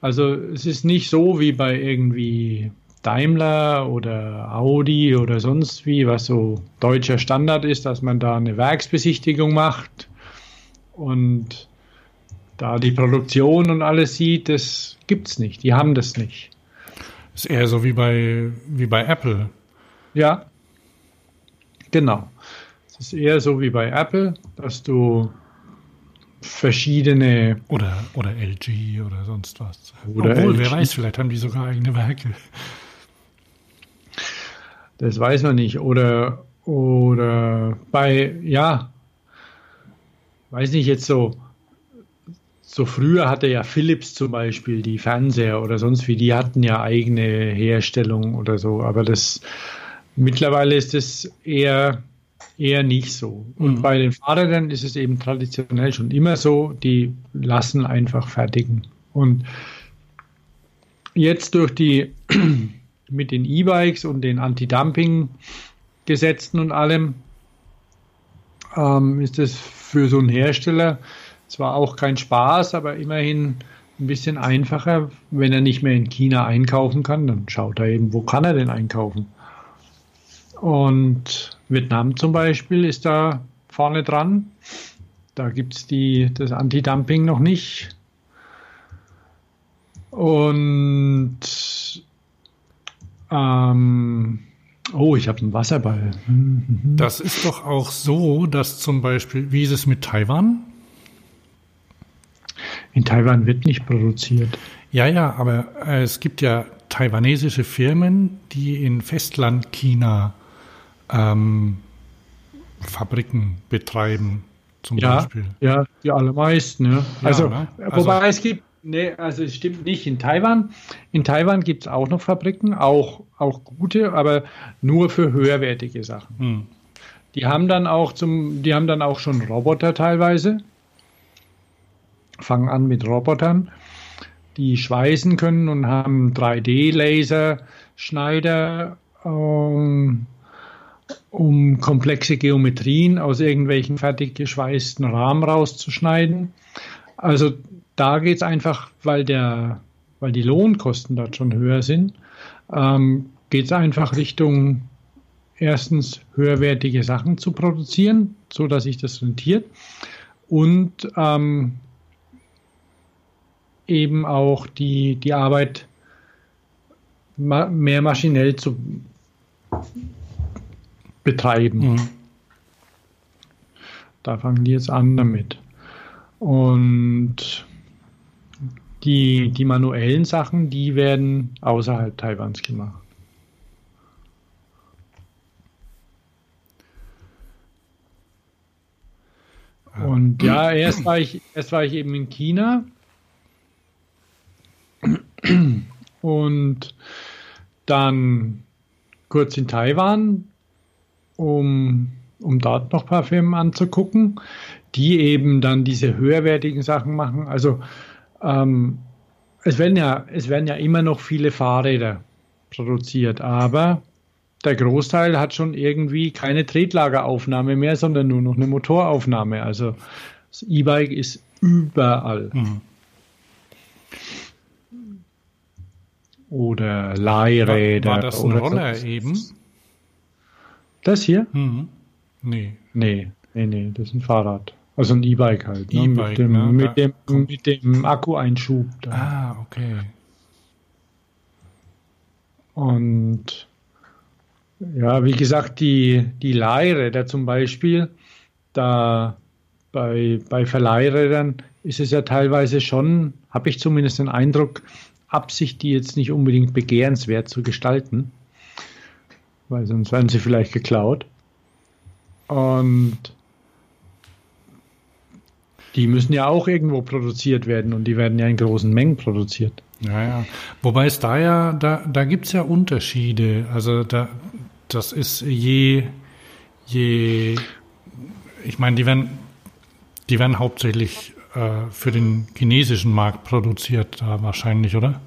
Also es ist nicht so wie bei irgendwie Daimler oder Audi oder sonst wie, was so deutscher Standard ist, dass man da eine Werksbesichtigung macht und da die Produktion und alles sieht, das gibt's nicht. Die haben das nicht. Ist eher so wie bei, wie bei Apple. Ja, genau. Es ist eher so wie bei Apple, dass du verschiedene Oder, oder LG oder sonst was. Oder Obwohl, LG. wer weiß, vielleicht haben die sogar eigene Werke. Das weiß man nicht. Oder, oder bei, ja, weiß nicht jetzt so, so früher hatte ja Philips zum Beispiel die Fernseher oder sonst wie, die hatten ja eigene Herstellung oder so, aber das mittlerweile ist es eher, eher nicht so. Und Mhm. bei den Fahrrädern ist es eben traditionell schon immer so, die lassen einfach fertigen. Und jetzt durch die mit den E-Bikes und den Anti-Dumping-Gesetzen und allem ähm, ist es für so einen Hersteller zwar auch kein Spaß, aber immerhin ein bisschen einfacher, wenn er nicht mehr in China einkaufen kann, dann schaut er eben, wo kann er denn einkaufen. Und Vietnam zum Beispiel ist da vorne dran. Da gibt es das Anti-Dumping noch nicht. Und ähm, oh, ich habe einen Wasserball. Das ist doch auch so, dass zum Beispiel, wie ist es mit Taiwan? In Taiwan wird nicht produziert. Ja, ja, aber äh, es gibt ja taiwanesische Firmen, die in Festland China ähm, Fabriken betreiben, zum Ja, Beispiel. ja, die allermeisten. Ja. Ja, Also, ne? wobei Also- es gibt, nee, also es stimmt nicht in Taiwan. In Taiwan gibt es auch noch Fabriken, auch, auch gute, aber nur für höherwertige Sachen. Hm. Die haben dann auch zum, die haben dann auch schon Roboter teilweise. Fangen an mit Robotern, die schweißen können und haben 3D-Laser-Schneider, ähm, um komplexe Geometrien aus irgendwelchen fertig geschweißten Rahmen rauszuschneiden. Also da geht es einfach, weil der, weil die Lohnkosten dort schon höher sind, ähm, geht es einfach Richtung erstens höherwertige Sachen zu produzieren, so dass sich das rentiert und ähm, eben auch die, die Arbeit ma mehr maschinell zu betreiben. Mhm. Da fangen die jetzt an damit. Und die, die manuellen Sachen, die werden außerhalb Taiwans gemacht. Und ja, erst war ich, erst war ich eben in China und dann kurz in Taiwan, um, um dort noch ein paar Firmen anzugucken, die eben dann diese höherwertigen Sachen machen. Also ähm, es, werden ja, es werden ja immer noch viele Fahrräder produziert, aber der Großteil hat schon irgendwie keine Tretlageraufnahme mehr, sondern nur noch eine Motoraufnahme. Also das E-Bike ist überall. Mhm. Oder Leihräder. War, war das ein Roller sonst- eben? Das hier? Mhm. Nee. Nee, nee, nee, das ist ein Fahrrad. Also ein E-Bike halt. Ne? E-Bike, mit, dem, ne? mit, dem, mit dem Akkueinschub. Da. Ah, okay. Und ja, wie gesagt, die, die Leihräder zum Beispiel, da bei, bei Verleihrädern ist es ja teilweise schon, habe ich zumindest den Eindruck, Absicht, die jetzt nicht unbedingt begehrenswert zu gestalten, weil sonst werden sie vielleicht geklaut. Und die müssen ja auch irgendwo produziert werden und die werden ja in großen Mengen produziert. Ja, ja. Wobei es da ja, da, da gibt es ja Unterschiede. Also da, das ist je, je, ich meine, die werden, die werden hauptsächlich äh, für den chinesischen Markt produziert, da wahrscheinlich, oder?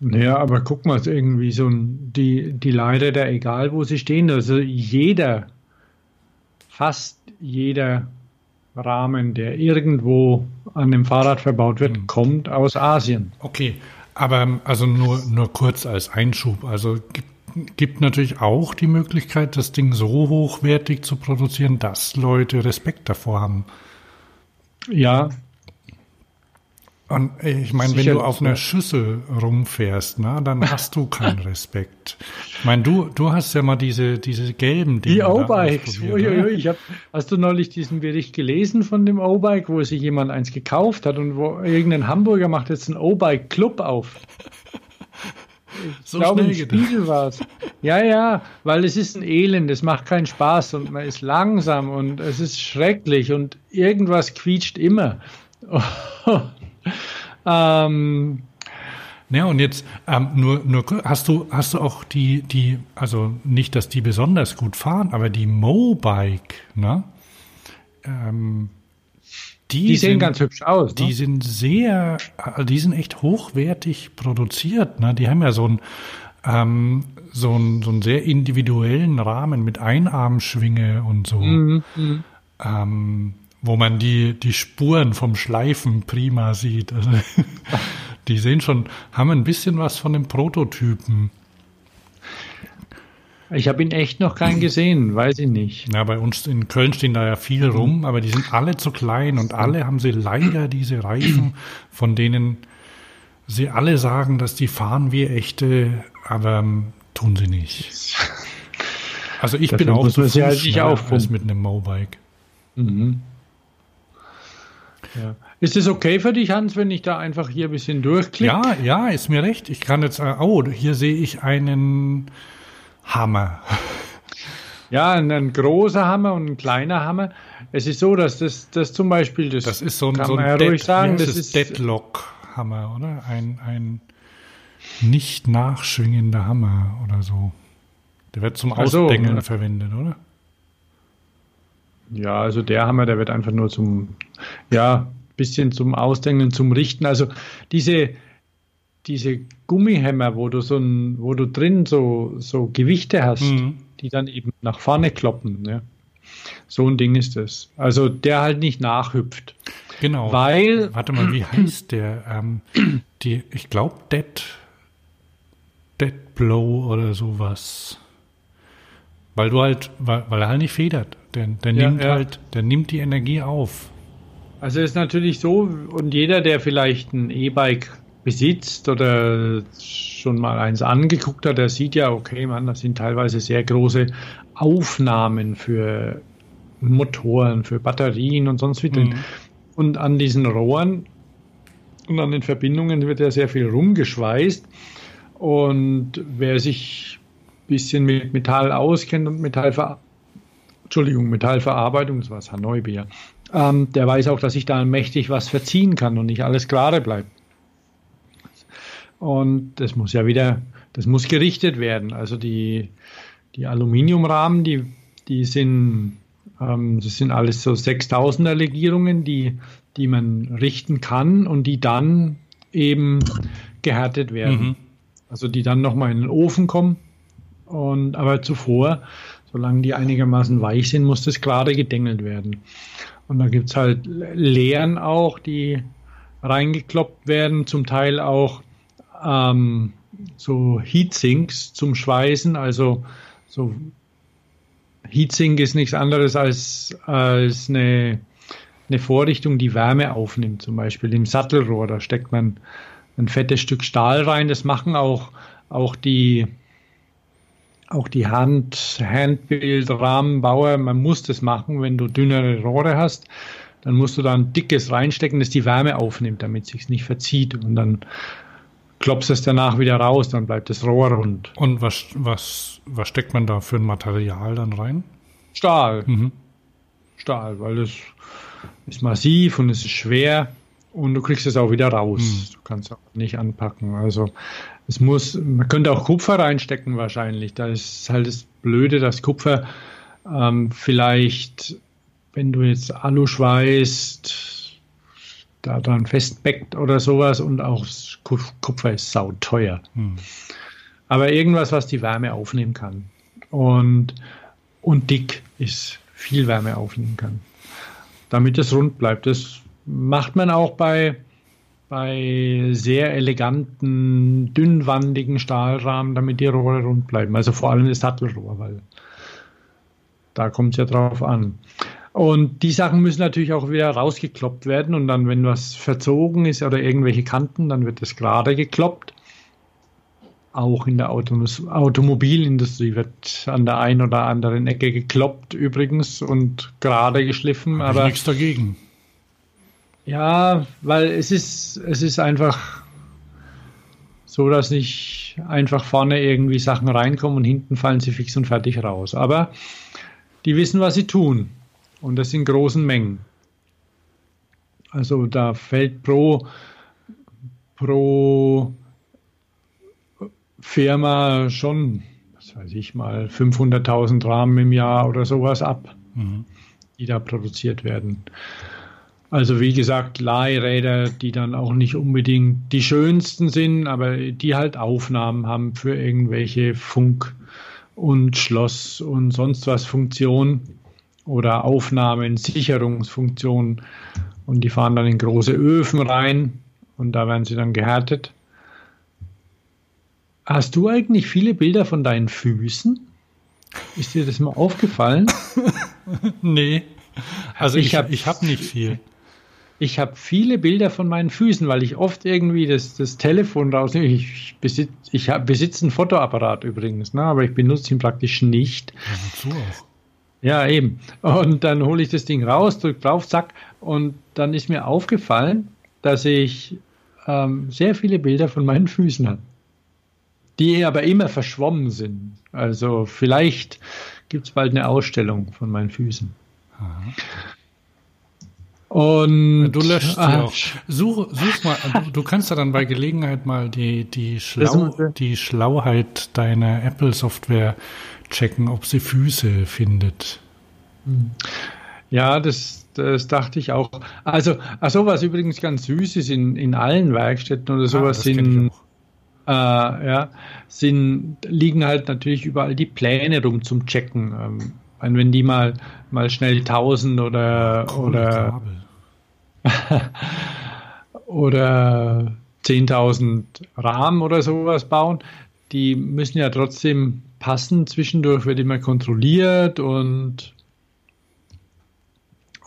Ja, aber guck mal, irgendwie so ein, die, die Leihräder, egal wo sie stehen, also jeder, fast jeder Rahmen, der irgendwo an dem Fahrrad verbaut wird, Mhm. kommt aus Asien. Okay, aber also nur, nur kurz als Einschub. Also gibt, gibt natürlich auch die Möglichkeit, das Ding so hochwertig zu produzieren, dass Leute Respekt davor haben. Ja, Und äh, ich meine, wenn du auf einer. Schüssel rumfährst, na, dann hast du keinen Respekt. Ich meine, du, du hast ja mal diese, diese gelben Dinge die O-Bikes. Ich hab, hast du neulich diesen Bericht gelesen von dem O-Bike, wo sich jemand eins gekauft hat und wo irgendein Hamburger macht jetzt einen O-Bike-Club auf? So ich glaube, schnell im. Spiegel war es. Ja, ja, weil es ist ein Elend, es macht keinen Spaß und man ist langsam und es ist schrecklich und irgendwas quietscht immer. ähm, Ja, und jetzt ähm, nur, nur hast du, hast du auch die, die, also nicht, dass die besonders gut fahren, aber die Mobike, ne? Ähm, die, die sehen sind, ganz hübsch aus. Die Ne? sind sehr, äh, die sind echt hochwertig produziert. Ne? Die haben ja so einen, ähm, so einen, so einen sehr individuellen Rahmen mit Einarmschwinge und so, Mhm, mhm. ähm, wo man die, die Spuren vom Schleifen prima sieht. Also, die sehen schon, haben ein bisschen was von dem Prototypen. Ich habe ihn echt noch keinen gesehen, weiß ich nicht. Ja, bei uns in Köln stehen da ja viel rum, aber die sind alle zu klein und alle haben sie leider diese Reifen, von denen sie alle sagen, dass die fahren wie echte, aber ähm, tun sie nicht. Also ich bin Dafür auch zu man Fuß sie halt als mit einem Mobike. Mhm. Ja. Ist es okay für dich, Hans, wenn ich da einfach hier ein bisschen durchklicke? Ja, ja, ist mir recht. Ich kann jetzt, äh, oh, hier sehe ich einen Hammer. Ja, ein, großer Hammer und ein kleiner Hammer. Es ist so, dass das, das zum Beispiel, das, Das ist so ein, kann so man ein ruhig Dead- sagen, das ist Deadlock-Hammer, oder? Ein, ein nicht nachschwingender Hammer oder so. Der wird zum so, Ausdengeln ja. verwendet, oder? Ja, also der Hammer, der wird einfach nur zum, ja, bisschen zum Ausdenken, zum Richten. Also diese, diese Gummihämmer, wo du so ein, wo du drin so, so Gewichte hast, Mhm. die dann eben nach vorne kloppen. Ne? So ein Ding ist das. Also der halt nicht nachhüpft. Genau. Weil, Warte mal, wie heißt der? Ähm, die, ich glaube, Dead, Dead Blow oder sowas. Weil du halt, weil, weil er halt nicht federt. Der, der Ja, nimmt ja. halt, der nimmt die Energie auf. also ist natürlich so, und jeder, der vielleicht ein E-Bike besitzt oder schon mal eins angeguckt hat, der sieht ja, okay, man, das sind teilweise sehr große Aufnahmen für Motoren, für Batterien und sonst wie. Mhm. Und an diesen Rohren und an den Verbindungen wird ja sehr viel rumgeschweißt. Und wer sich ein bisschen mit Metall auskennt und Metallver Entschuldigung, Metallverarbeitung, das war das Hanoi-Bier, ähm, der weiß auch, dass sich da mächtig was verziehen kann und nicht alles gerade bleibt. Und das muss ja wieder, das muss gerichtet werden. Also die, die Aluminiumrahmen, die, die sind, ähm, das sind alles so 6000er Legierungen, die, die man richten kann und die dann eben gehärtet werden. Mhm. Also die dann nochmal in den Ofen kommen. Und, aber zuvor, solange die einigermaßen weich sind, muss das gerade gedengelt werden. Und da gibt es halt Leeren auch, die reingekloppt werden, zum Teil auch ähm, so Heatsinks zum Schweißen. Also so Heatsink ist nichts anderes als, als eine, eine Vorrichtung, die Wärme aufnimmt. Zum Beispiel im Sattelrohr, da steckt man ein fettes Stück Stahl rein. Das machen auch, auch die, auch die Hand, Handbildrahmenbauer. Man muss das machen, wenn du dünnere Rohre hast. Dann musst du da ein dickes reinstecken, das die Wärme aufnimmt, damit es sich nicht verzieht. Und dann klopfst es danach wieder raus, dann bleibt das Rohr rund. Und was, was, was steckt man da für ein Material dann rein? Stahl. Mhm. Stahl, weil das ist massiv und es ist schwer und du kriegst es auch wieder raus. Du kannst auch nicht anpacken. Also es muss, man könnte auch Kupfer reinstecken wahrscheinlich. Da ist halt das Blöde, dass Kupfer ähm, vielleicht, wenn du jetzt Alu schweißt, da dran festbeckt oder sowas und auch Kupfer ist sauteuer. Aber irgendwas, was die Wärme aufnehmen kann. Und, und dick ist, viel Wärme aufnehmen kann. Damit es rund bleibt. Das macht man auch bei, bei sehr eleganten, dünnwandigen Stahlrahmen, damit die Rohre rund bleiben. Also vor allem das Sattelrohr, weil da kommt es ja drauf an. Und die Sachen müssen natürlich auch wieder rausgekloppt werden und dann, wenn was verzogen ist oder irgendwelche Kanten, dann wird das gerade gekloppt. Auch in der Autos Automobilindustrie wird an der einen oder anderen Ecke gekloppt übrigens und gerade geschliffen. Hab aber nichts dagegen. ja, weil es ist, es ist einfach so, dass nicht einfach vorne irgendwie Sachen reinkommen und hinten fallen sie fix und fertig raus. Aber die wissen, was sie tun. Und das in großen Mengen. Also da fällt pro, pro Firma schon, was weiß ich mal, 500.000 Rahmen im Jahr oder sowas ab, die da produziert werden. Also wie gesagt, Leihräder, die dann auch nicht unbedingt die schönsten sind, aber die halt Aufnahmen haben für irgendwelche Funk- und Schloss- und sonst was Funktionen oder Aufnahmen, Sicherungsfunktionen. Und die fahren dann in große Öfen rein und da werden sie dann gehärtet. Hast du eigentlich viele Bilder von deinen Füßen? Ist dir das mal aufgefallen? Nee. Also Ich ich, hab- ich habe nicht viel. Ich habe viele Bilder von meinen Füßen, weil ich oft irgendwie das, das Telefon rausnehme. Ich, ich, besitz, ich hab, besitze einen Fotoapparat übrigens, ne, aber ich benutze ihn praktisch nicht. Wozu auch? Ja, eben. Und dann hole ich das Ding raus, drücke drauf, zack. Und dann ist mir aufgefallen, dass ich ähm, sehr viele Bilder von meinen Füßen habe. Die aber immer verschwommen sind. Also vielleicht gibt es bald eine Ausstellung von meinen Füßen. Und Du löscht sie Ah, auch. Such, such mal, du, du kannst ja dann bei Gelegenheit mal die, die, Schlau, die Schlauheit deiner Apple-Software checken, ob sie Füße findet. Ja, das, das dachte ich auch. Also, ach so, was übrigens ganz süß ist in, in allen Werkstätten oder sowas das kenn ich sind, äh, ja, sind, liegen halt natürlich überall die Pläne rum zum Checken. Ähm, wenn die mal, mal schnell 1000 oder, oder, oder 10.000 Rahmen oder sowas bauen, die müssen ja trotzdem passen. Zwischendurch wird immer kontrolliert und,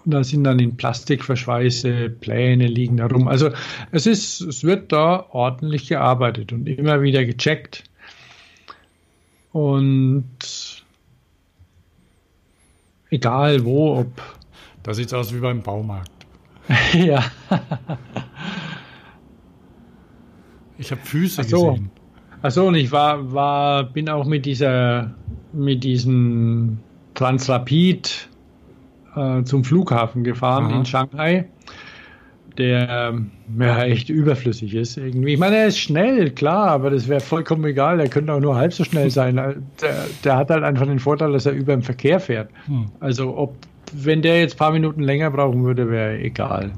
und da sind dann in Plastikverschweiße Pläne liegen herum. Also es ist, es wird da ordentlich gearbeitet und immer wieder gecheckt. Und egal wo, ob Da sieht's aus wie beim Baumarkt. ja. Ich habe Füße so. gesehen. Achso, und ich war, war, bin auch mit dieser, mit diesem Transrapid äh, zum Flughafen gefahren Aha. in Shanghai, der ja echt überflüssig ist irgendwie. Ich meine, er ist schnell, klar, aber das wäre vollkommen egal. Er könnte auch nur halb so schnell sein. Der, der hat halt einfach den Vorteil, dass er über dem Verkehr fährt. Hm. Also ob, wenn der jetzt ein paar Minuten länger brauchen würde, wäre egal.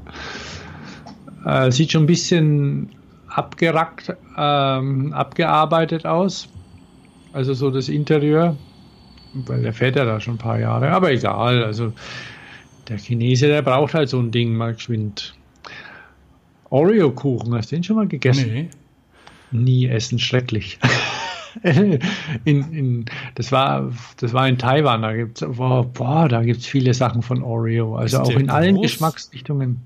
Äh, sieht schon ein bisschen abgerackt, ähm, abgearbeitet aus. Also so das Interieur. Weil der fährt ja da schon ein paar Jahre. Aber egal, also der Chinese, der braucht halt so ein Ding mal geschwind. Oreo-Kuchen, hast du den schon mal gegessen? Nee. Nie essen, schrecklich. in, in, das, war, das war in Taiwan, da gibt's boah, boah, da gibt's viele Sachen von Oreo. Also Ist auch in allen groß? Geschmacksrichtungen.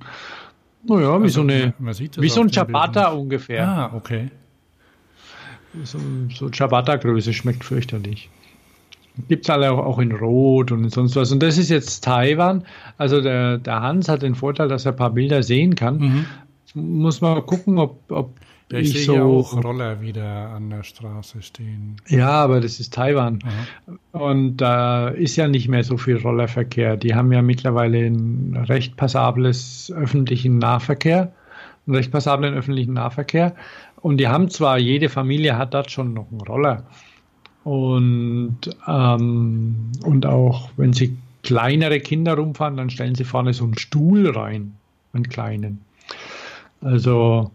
Naja, wie Also, so eine, man wie so ein Ciabatta ungefähr. Ah, okay. So, so Ciabatta-Größe schmeckt fürchterlich. Gibt es alle auch, auch in Rot und in sonst was. Und das ist jetzt Taiwan. Also der, der Hans hat den Vorteil, dass er ein paar Bilder sehen kann. Muss mal gucken, ob, ob Mhm. Ja, ich, ich sehe so. auch Roller wieder an der Straße stehen. Ja, aber das ist Taiwan. Und da ist ja nicht mehr so viel Rollerverkehr. Die haben ja mittlerweile ein recht passables öffentlichen Nahverkehr. einen recht passablen öffentlichen Nahverkehr. Und die haben zwar, jede Familie hat dort schon noch einen Roller. Und, ähm, und auch wenn sie kleinere Kinder rumfahren, dann stellen sie vorne so einen Stuhl rein, einen kleinen. Also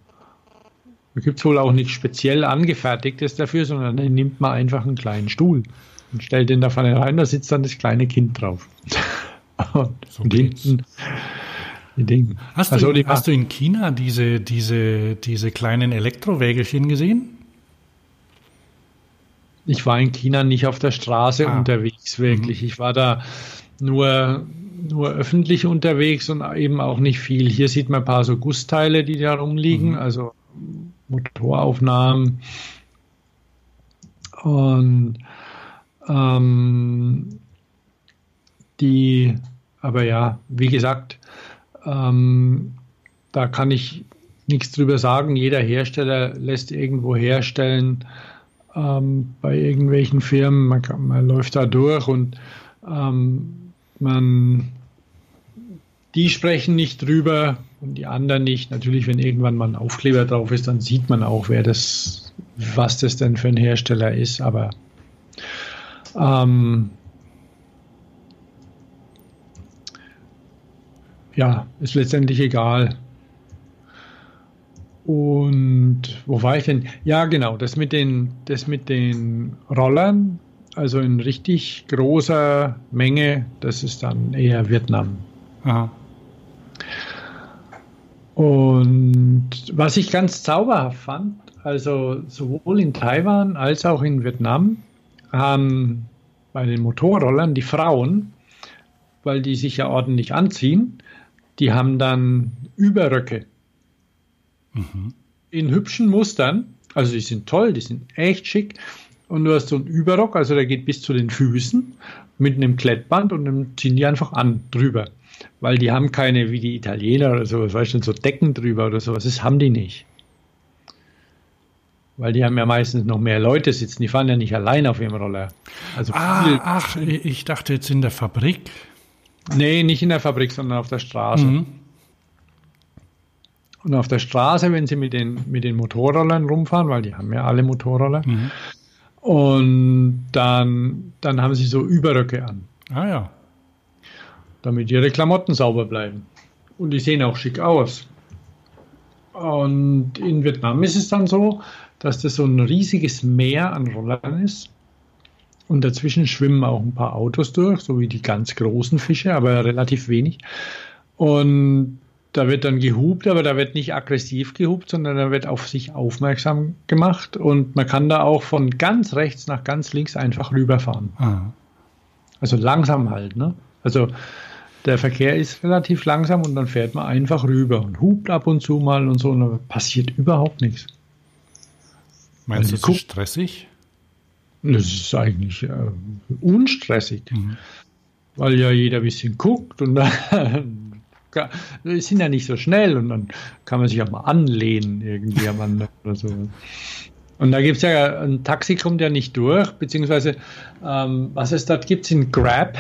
da gibt es wohl auch nicht speziell angefertigtes dafür, sondern dann nimmt man einfach einen kleinen Stuhl und stellt den da vorne rein, da sitzt dann das kleine Kind drauf. und, So und hinten die Dinge. Hast, du, Also die hast du in China diese, diese, diese kleinen Elektrowägelchen gesehen? Ich war in China nicht auf der Straße Ah. unterwegs, wirklich. Ich war da nur, nur öffentlich unterwegs und eben auch nicht viel. Hier sieht man ein paar so Gussteile, die da rumliegen, also Motoraufnahmen. Und ähm, die, aber ja, wie gesagt, ähm, da kann ich nichts drüber sagen. Jeder Hersteller lässt irgendwo herstellen ähm, bei irgendwelchen Firmen. Man, kann, man läuft da durch und ähm, man, die sprechen nicht drüber und die anderen nicht. Natürlich, wenn irgendwann mal ein Aufkleber drauf ist, dann sieht man auch, wer das, was das denn für ein Hersteller ist. Aber ähm, ja, ist letztendlich egal. Und wo war ich denn? Ja, genau, das mit den, das mit den Rollern, also in richtig großer Menge, das ist dann eher Vietnam. Aha. Und was ich ganz zauberhaft fand, also sowohl in Taiwan als auch in Vietnam, haben bei den Motorrollern die Frauen, weil die sich ja ordentlich anziehen, die haben dann Überröcke in hübschen Mustern. Also die sind toll, die sind echt schick. Und du hast so einen Überrock, also der geht bis zu den Füßen mit einem Klettband und dann ziehen die einfach an drüber. Weil die haben keine, wie die Italiener oder so, weißt du, so Decken drüber oder sowas. Das haben die nicht. Weil die haben ja meistens noch mehr Leute sitzen. Die fahren ja nicht allein auf ihrem Roller. Also Ah, ach, ich dachte jetzt in der Fabrik. Nee, nicht in der Fabrik, sondern auf der Straße. Mhm. Und auf der Straße, wenn sie mit den, mit den Motorrollern rumfahren, weil die haben ja alle Motorroller, Mhm. und dann, dann haben sie so Überröcke an, Ah ja. Damit ihre Klamotten sauber bleiben. Und die sehen auch schick aus. Und in Vietnam ist es dann so, dass das so ein riesiges Meer an Rollern ist. Und dazwischen schwimmen auch ein paar Autos durch, so wie die ganz großen Fische, aber relativ wenig. Und da wird dann gehupt, aber da wird nicht aggressiv gehupt, sondern da wird auf sich aufmerksam gemacht. Und man kann da auch von ganz rechts nach ganz links einfach rüberfahren. Ah. Also langsam halt, ne? Also der Verkehr ist relativ langsam und dann fährt man einfach rüber und hupt ab und zu mal und so und dann passiert überhaupt nichts. Meinst du, Also es guck- ist stressig? Das ist eigentlich äh, unstressig, weil ja jeder ein bisschen guckt und dann sind ja nicht so schnell und dann kann man sich auch mal anlehnen irgendwie am anderen oder so. Und da gibt es ja, ein Taxi kommt ja nicht durch, beziehungsweise ähm, was es dort gibt, sind Grab.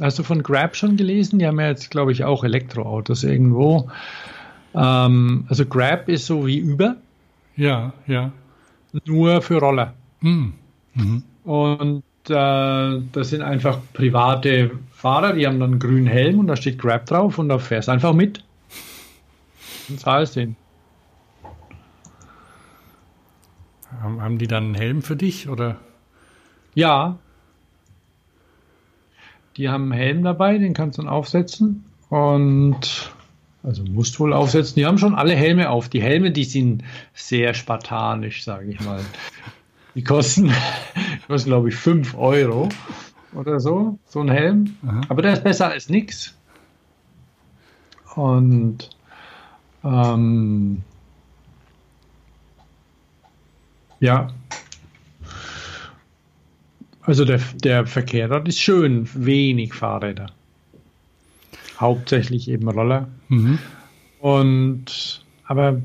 Hast du von Grab schon gelesen? Die haben ja jetzt, glaube ich, auch Elektroautos irgendwo. Ähm, also Grab ist so wie Uber, Ja, ja. nur für Roller. Hm. Und äh, das sind einfach private Fahrer, die haben dann einen grünen Helm und da steht Grab drauf und da fährst einfach mit. Und zahlst den. Haben, haben die dann einen Helm für dich oder? Ja. Die haben einen Helm dabei, den kannst du dann aufsetzen. Und also musst wohl aufsetzen. Die haben schon alle Helme auf. Die Helme, die sind sehr spartanisch, sage ich mal. Die kosten, kosten glaube ich, 5 Euro oder so, so ein Helm. Aber der ist besser als nix. Und ähm, ja, also der, der Verkehr dort ist schön, wenig Fahrräder. Hauptsächlich eben Roller. Mhm. Und aber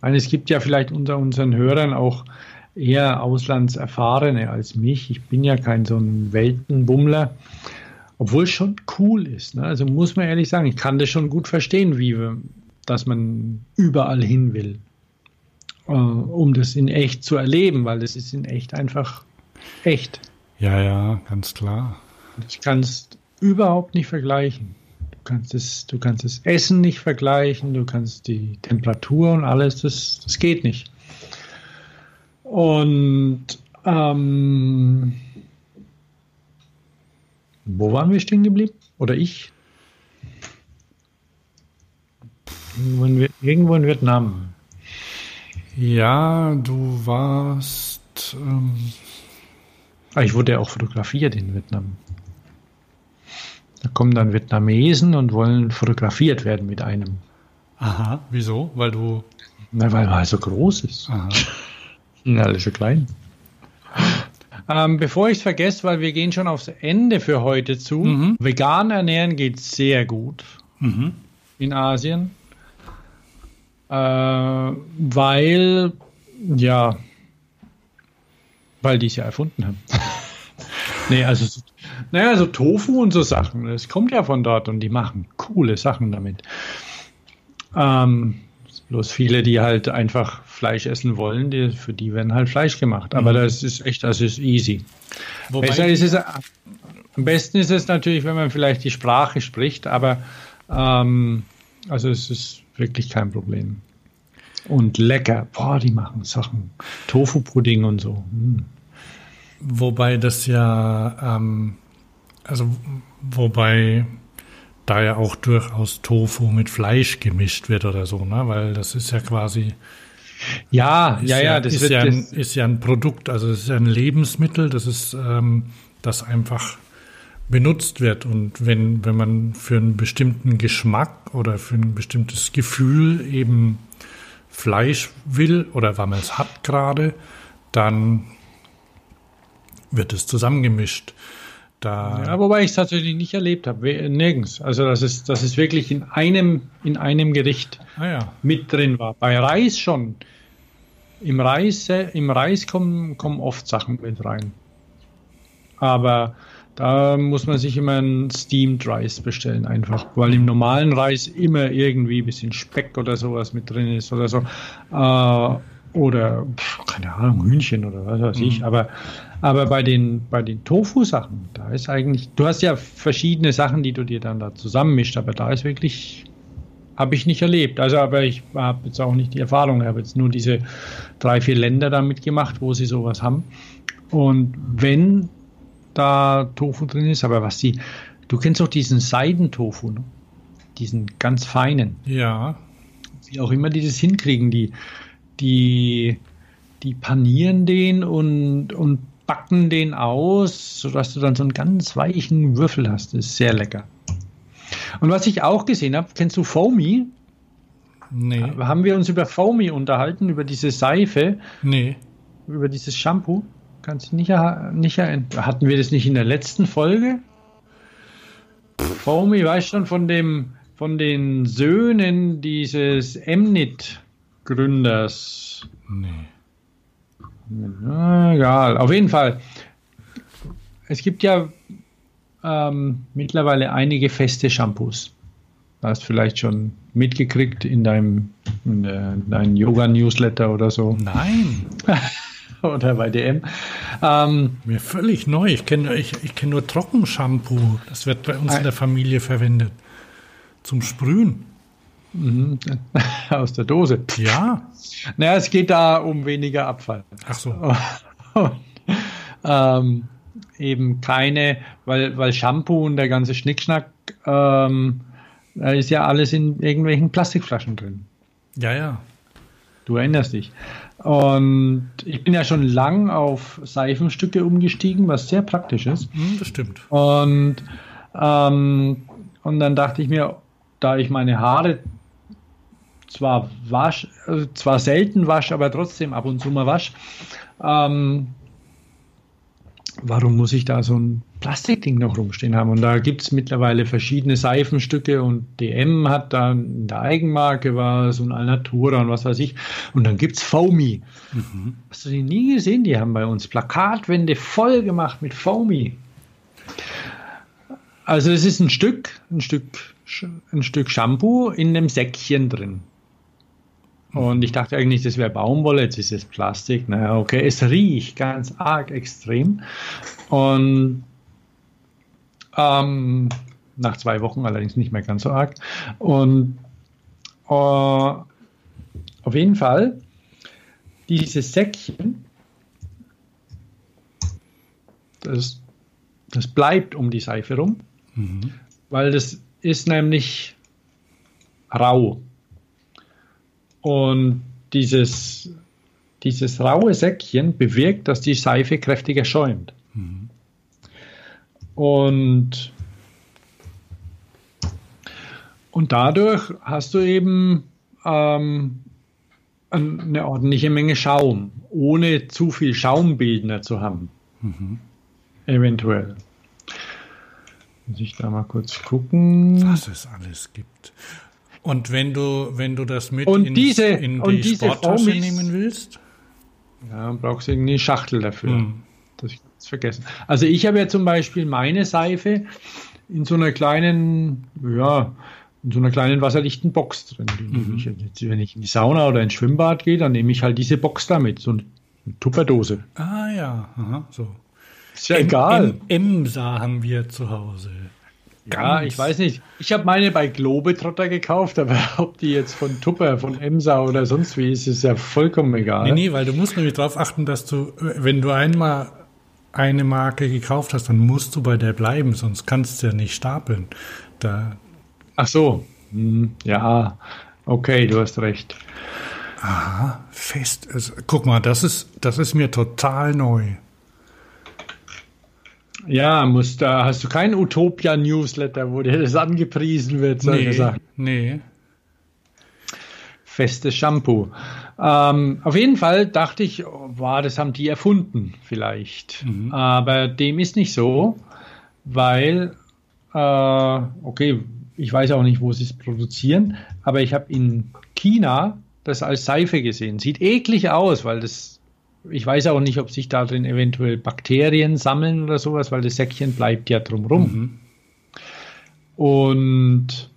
meine, es gibt ja vielleicht unter unseren Hörern auch eher Auslandserfahrene als mich. Ich bin ja kein so ein Weltenbummler, obwohl es schon cool ist. Ne? Also muss man ehrlich sagen, ich kann das schon gut verstehen, wie dass man überall hin will, äh, um das in echt zu erleben, weil das ist in echt einfach echt. Ja, ja, ganz klar. Ich kann es überhaupt nicht vergleichen. Du kannst es, du kannst das Essen nicht vergleichen, du kannst die Temperatur und alles, das, das geht nicht. Und ähm, wo waren wir stehen geblieben? Oder ich? Irgendwo in, Vi- irgendwo in Vietnam. Ja, du warst. Ähm, ich wurde ja auch fotografiert in Vietnam. Da kommen dann Vietnamesen und wollen fotografiert werden mit einem. aha, wieso? Weil du. Na, weil er so groß ist. Aha. Ja, alle so klein. Ähm, bevor ich es vergesse, weil wir gehen schon aufs Ende für heute zu. Mhm. Vegan ernähren geht sehr gut Mhm. in Asien. Äh, weil, ja, weil die es ja erfunden haben. nee, also, so- naja, so Tofu und so Sachen, das kommt ja von dort und die machen coole Sachen damit. Ähm, bloß viele, die halt einfach Fleisch essen wollen, die, für die werden halt Fleisch gemacht. Aber das ist echt, das ist easy. Wobei, Besser ist es, am besten ist es natürlich, wenn man vielleicht die Sprache spricht, aber ähm, also es ist wirklich kein Problem. Und lecker, boah, die machen Sachen. Tofu-Pudding und so. Hm. Wobei das ja. Ähm, also, wobei da ja auch durchaus Tofu mit Fleisch gemischt wird oder so, ne? Weil das ist ja quasi. Ja, Ist ja, ja, das ist wird ja, ein, das, ist ja ein Produkt, also es ist ja ein Lebensmittel, das ist, ähm, das einfach benutzt wird. Und wenn, wenn man für einen bestimmten Geschmack oder für ein bestimmtes Gefühl eben Fleisch will oder weil man es hat gerade, dann wird es zusammengemischt. Da, ja, wobei ich es tatsächlich nicht erlebt habe, nirgends. Also das ist, das ist wirklich in einem, in einem Gericht ah ja, mit drin war. Bei Reis schon. Im Reis, im Reis kommen, kommen oft Sachen mit rein. Aber da muss man sich immer einen Steamed Rice bestellen, einfach, weil im normalen Reis immer irgendwie ein bisschen Speck oder sowas mit drin ist oder so. Äh, oder, pf, keine Ahnung, Hühnchen oder was weiß ich. Aber, aber bei den, bei den Tofu-Sachen, da ist eigentlich, du hast ja verschiedene Sachen, die du dir dann da zusammenmischt, aber da ist wirklich habe ich nicht erlebt. Also, aber ich habe jetzt auch nicht die Erfahrung. Ich habe jetzt nur diese drei, vier Länder da mitgemacht, wo sie sowas haben. Und wenn da Tofu drin ist, aber was sie, du kennst doch diesen Seidentofu, ne? diesen ganz feinen, ja, wie auch immer die das hinkriegen, die, die, die panieren den und, und backen den aus, sodass du dann so einen ganz weichen Würfel hast. Das ist sehr lecker. Und was ich auch gesehen habe, kennst du Foamy? nee, Haben wir uns über Foamy unterhalten, über diese Seife, nee, über dieses Shampoo? Kannst du nicht, nicht erinnern? Hatten wir das nicht in der letzten Folge? Foamy, weißt du schon, von dem, von den Söhnen dieses Emnit-Gründers. nee. Na, egal, auf jeden Fall. Es gibt ja ähm, mittlerweile einige feste Shampoos. Du hast vielleicht schon mitgekriegt in deinem, in der- in deinem Yoga-Newsletter oder so. Nein, oder bei DM. Ähm, mir völlig neu. Ich kenne ich, ich kenn nur Trockenshampoo. Das wird bei uns in der Familie verwendet. Zum Sprühen. aus der Dose. Ja. Naja, es geht da um weniger Abfall. Ach so. Und, ähm, eben keine, weil, weil Shampoo und der ganze Schnickschnack, ähm, da ist ja alles in irgendwelchen Plastikflaschen drin. Ja, ja. Du erinnerst dich. Und ich bin ja schon lang auf Seifenstücke umgestiegen, was sehr praktisch ist. Hm, das stimmt. Und, ähm, und dann dachte ich mir, da ich meine Haare zwar wasch, äh, zwar selten wasche, aber trotzdem ab und zu mal wasch, ähm, warum muss ich da so ein Plastikding noch rumstehen haben? Und da gibt es mittlerweile verschiedene Seifenstücke und DM hat dann in der Eigenmarke was und Alnatura und was weiß ich. Und dann gibt es Foamy. Hast du die nie gesehen? Die haben bei uns Plakatwände voll gemacht mit Foamy. Also es ist ein Stück, ein Stück ein Stück Shampoo in einem Säckchen drin. Und ich dachte eigentlich, das wäre Baumwolle, jetzt ist es Plastik. Naja, okay, es riecht ganz arg extrem. Und ähm, nach zwei Wochen allerdings nicht mehr ganz so arg. Und äh, auf jeden Fall, dieses Säckchen, das, das bleibt um die Seife rum, weil das ist nämlich rau. Und dieses, dieses raue Säckchen bewirkt, dass die Seife kräftiger schäumt. Und, und dadurch hast du eben ähm, ein- eine ordentliche Menge Schaum, ohne zu viel Schaumbildner zu haben. Eventuell. Muss ich da mal kurz gucken. Was es alles gibt. Und wenn du, wenn du das mit Und ins- diese- in und die diese Sporttasche Foamies- nehmen willst? Ja, dann brauchst du irgendwie eine Schachtel dafür. Hm. Das ich ganz vergessen. Also ich habe ja zum Beispiel meine Seife in so einer kleinen, ja, in so einer kleinen wasserdichten Box drin. Mhm. ich wenn ich in die Sauna oder ins Schwimmbad gehe, dann nehme ich halt diese Box damit, so eine Tupperdose. Ah ja, aha, so. Ist ja egal. M Emsa haben wir zu Hause. Ja, ich weiß nicht. Ich habe meine bei Globetrotter gekauft, aber ob die jetzt von Tupper, von Emsa oder sonst wie ist, ist ja vollkommen egal. Nee, nee, weil du musst nämlich darauf achten, dass du, wenn du einmal eine Marke gekauft hast, dann musst du bei der bleiben, sonst kannst du ja nicht stapeln. Da, Ach so. Hm, ja, okay, du hast recht. aha, fest. Also, guck mal, das ist, das ist mir total neu. Ja, muss, da hast du kein Utopia-Newsletter, wo dir das angepriesen wird, solche Nee, Sachen. nee. Festes Shampoo. Ähm, auf jeden Fall dachte ich, war, das haben die erfunden, vielleicht. Aber dem ist nicht so, weil, äh, okay, ich weiß auch nicht, wo sie es produzieren, aber ich habe in China das als Seife gesehen. Sieht eklig aus, weil das, ich weiß auch nicht, ob sich da drin eventuell Bakterien sammeln oder sowas, weil das Säckchen bleibt ja drumrum. Und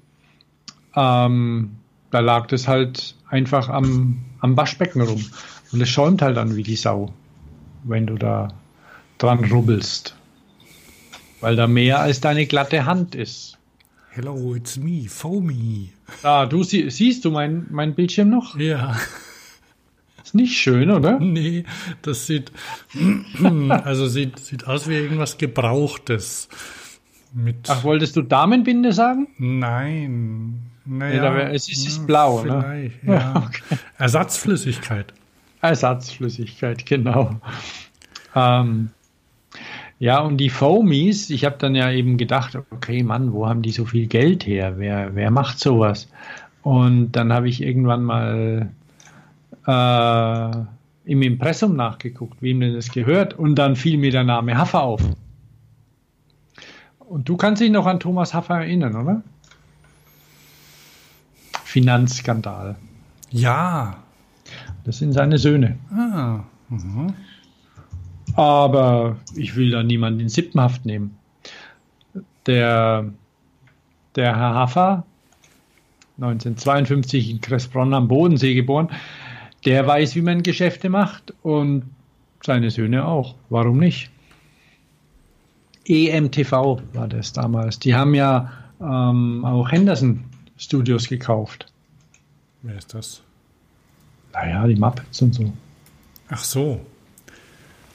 ähm, da lag das halt einfach am, am Waschbecken rum. Und es schäumt halt dann wie die Sau, wenn du da dran rubbelst. Weil da mehr als deine glatte Hand ist. Hello, it's me, Foamy. Ah, du sie, siehst du mein, mein Bildschirm noch? Ja, Ist nicht schön, oder? nee, das sieht, also sieht, sieht aus wie irgendwas Gebrauchtes. Mit, Ach, wolltest du Damenbinde sagen? nein. Naja, Nee, es ist- ist blau, ne? vielleicht, Ja. Ersatzflüssigkeit. Ersatzflüssigkeit, genau. Ähm, ja, und die Foamies, ich habe dann ja eben gedacht, okay, Mann, wo haben die so viel Geld her? Wer, wer macht sowas? Und dann habe ich irgendwann mal äh, im Impressum nachgeguckt, wem denn das gehört. Und dann fiel mir der Name Haffer auf. Und du kannst dich noch an Thomas Haffer erinnern, oder? Finanzskandal. Ja. Das sind seine Söhne. Ah. Aber ich will da niemanden in Sippenhaft nehmen. Der, der Herr Haffer, 1952 in Kressbronn am Bodensee geboren, der weiß, wie man Geschäfte macht und seine Söhne auch. Warum nicht? EMTV war das damals. Die haben ja ähm, auch Henderson Studios gekauft. Wer ist das? Naja, die Muppets und so. Ach so.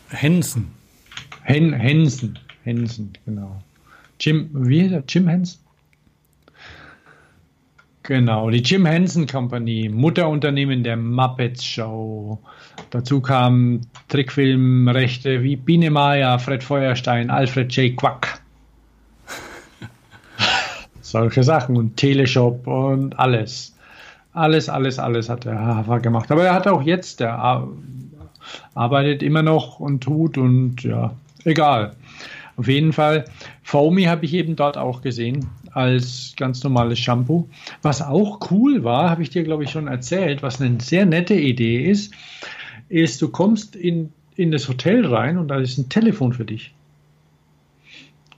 Henson. Hen Henson. Henson, genau. Jim, wie heißt er? Jim Henson? Genau, die Jim Henson Company, Mutterunternehmen der Muppets Show. Dazu kamen Trickfilmrechte wie Biene Maya, Fred Feuerstein, Alfred J. Quack. Solche Sachen und Teleshop und alles. Alles, alles, alles hat der Hafer gemacht. Aber er hat auch jetzt, der ar- arbeitet immer noch und tut und ja, egal. Auf jeden Fall, Foamy habe ich eben dort auch gesehen als ganz normales Shampoo. Was auch cool war, habe ich dir, glaube ich, schon erzählt, was eine sehr nette Idee ist, ist, du kommst in, in das Hotel rein und da ist ein Telefon für dich.